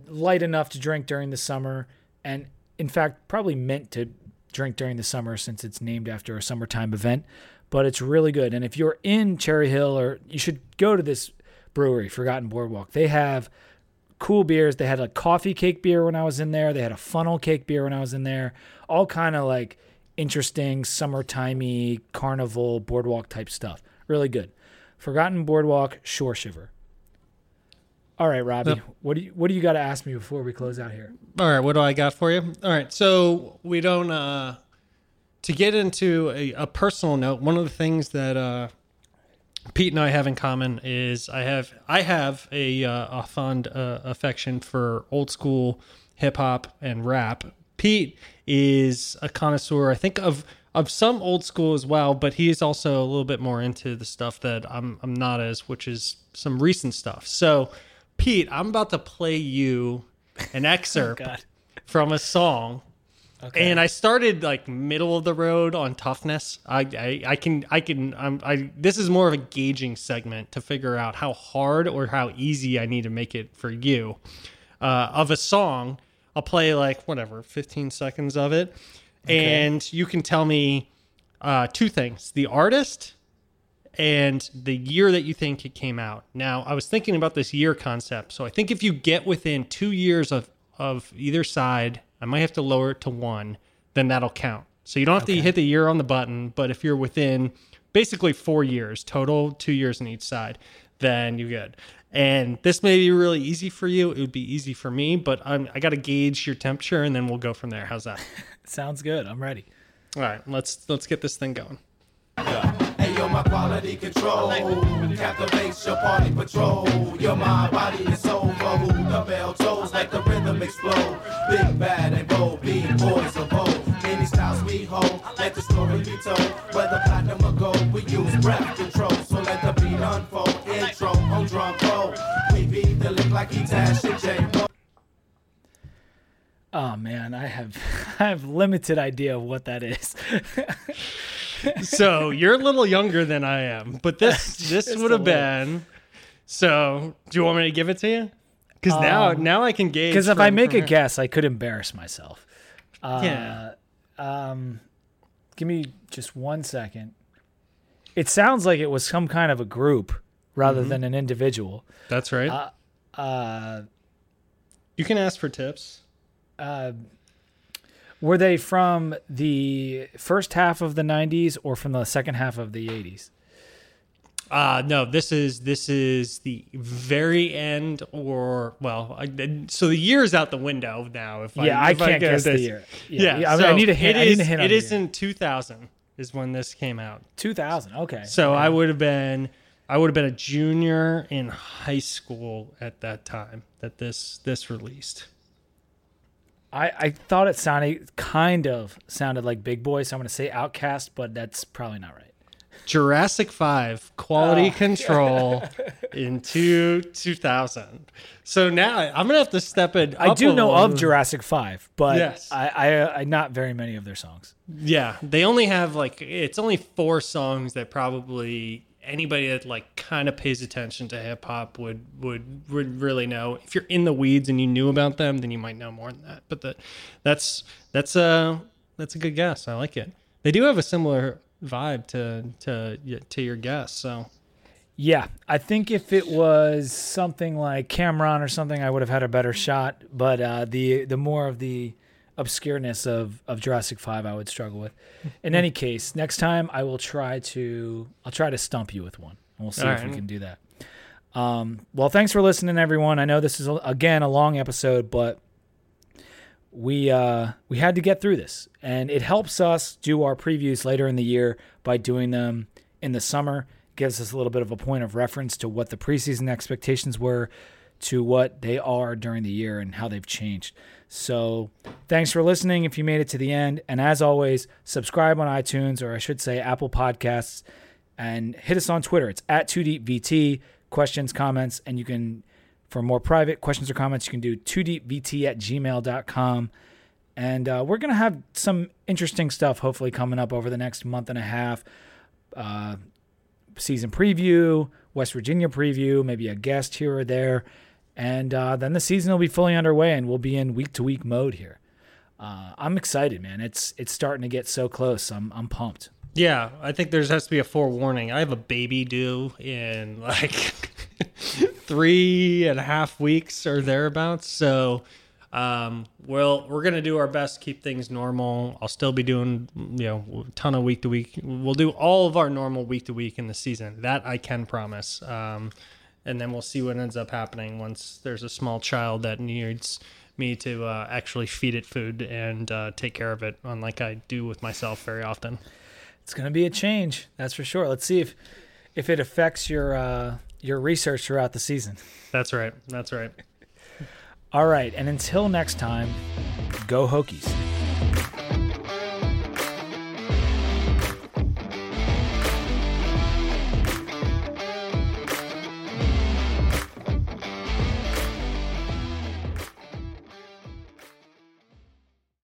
light enough to drink during the summer, and in fact, probably meant to drink during the summer since it's named after a summertime event. But it's really good. And if you're in Cherry Hill, or you should go to this brewery, Forgotten Boardwalk. They have cool beers. They had a coffee cake beer when I was in there. They had a funnel cake beer when I was in there. All kind of like interesting summertimey carnival boardwalk type stuff. Really good. Forgotten Boardwalk Shore Shiver. All right, Robbie, yep. what do you what do you got to ask me before we close out here? All right, what do I got for you? All right, so we don't uh to get into a, a personal note. One of the things that uh Pete and I have in common is I have I have a uh, a fond uh, affection for old school hip hop and rap. Pete is a connoisseur, I think of of some old school as well, but he is also a little bit more into the stuff that I'm I'm not as, which is some recent stuff. So Pete, I'm about to play you an *laughs* excerpt oh, from a song. Okay. And I started like middle of the road on toughness. I, I, I can I can I'm, I this is more of a gauging segment to figure out how hard or how easy I need to make it for you. Uh, of a song, I'll play like whatever 15 seconds of it, okay. and you can tell me uh, two things: the artist and the year that you think it came out. Now, I was thinking about this year concept. So I think if you get within two years of, of either side, I might have to lower it to one, then that'll count. So you don't have okay. to hit the year on the button, but if you're within basically four years total, two years on each side, then you're good. And this may be really easy for you. It would be easy for me, but I'm, I got to gauge your temperature and then we'll go from there. How's that? *laughs* Sounds good. I'm ready. All right, let's let's get this thing going. Yeah. Yo, my quality control captivates your party patrol. Your mind, body, and who the bell tolls, like the rhythm explode. Big, bad, and bold, be boys of old. Any styles we hold, let the story be told. Whether platinum or gold, we use breath control. So let the beat unfold. Intro on drum roll. We beat the lick like Etash and J. Oh man, I have *laughs* I have limited idea of what that is. *laughs* so you're a little younger than I am, but this *laughs* this would have been. So do you want me to give it to you? Because um, now now I can gauge. Because if I make a guess, I could embarrass myself. Uh, yeah. Um, give me just one second. It sounds like it was some kind of a group rather mm-hmm. than an individual. That's right. Uh, uh, you can ask for tips. Uh, were they from the first half of the 90s or from the second half of the 80s? Uh no, this is this is the very end or well, I, so the year is out the window now. If yeah, I, if I can't I guess this. the year. Yeah, yeah. I, mean, I, need a hint. It is, I need a hint. It is in 2000. is when this came out. 2000. Okay. So I would have been I would have been a junior in high school at that time that this this released. I, I thought it sounded kind of sounded like Big Boi, so I'm going to say OutKast, but that's probably not right. Jurassic 5 quality oh. control *laughs* in two, 2000. So now I'm going to have to step in. I do know of Jurassic 5, but Yes. I, I, I not very many of their songs. Yeah, they only have like it's only four songs that probably anybody that like kind of pays attention to hip hop would, would would really know. If you're in the weeds and you knew about them, then you might know more than that. But the, that's that's a that's a good guess. I like it. They do have a similar vibe to to to your guess. So Yeah, I think if it was something like Cam'ron or something, I would have had a better shot. But uh, the the more of the obscureness of, of Jurassic Five, I would struggle with. In any case, next time I will try to I'll try to stump you with one, and we'll see All if we can do that. Um, well, thanks for listening, everyone. I know this is again a long episode, but we uh, we had to get through this, and it helps us do our previews later in the year by doing them in the summer. Gives us a little bit of a point of reference to what the preseason expectations were, to what they are during the year, and how they've changed. So, thanks for listening. If you made it to the end, and as always, subscribe on iTunes or I should say Apple Podcasts, and hit us on Twitter. It's at 2deepvt. Questions, comments, and you can for more private questions or comments, you can do 2deepvt at gmail.com. And uh, we're going to have some interesting stuff hopefully coming up over the next month and a half. Uh, season preview, West Virginia preview, maybe a guest here or there. And uh, then the season will be fully underway and we'll be in week to week mode here. Uh, I'm excited, man. It's it's starting to get so close. I'm I'm pumped. Yeah, I think there has to be a forewarning. I have a baby due in like *laughs* three and a half weeks or thereabouts. So, um, well, we're gonna do our best to keep things normal. I'll still be doing, you know, a ton of week to week. We'll do all of our normal week to week in the season. That I can promise. Um, and then we'll see what ends up happening once there's a small child that needs me to uh, actually feed it food and uh, take care of it, unlike I do with myself very often. It's going to be a change, that's for sure. Let's see if if it affects your uh, your research throughout the season. That's right. That's right. All right, and until next time, go Hokies.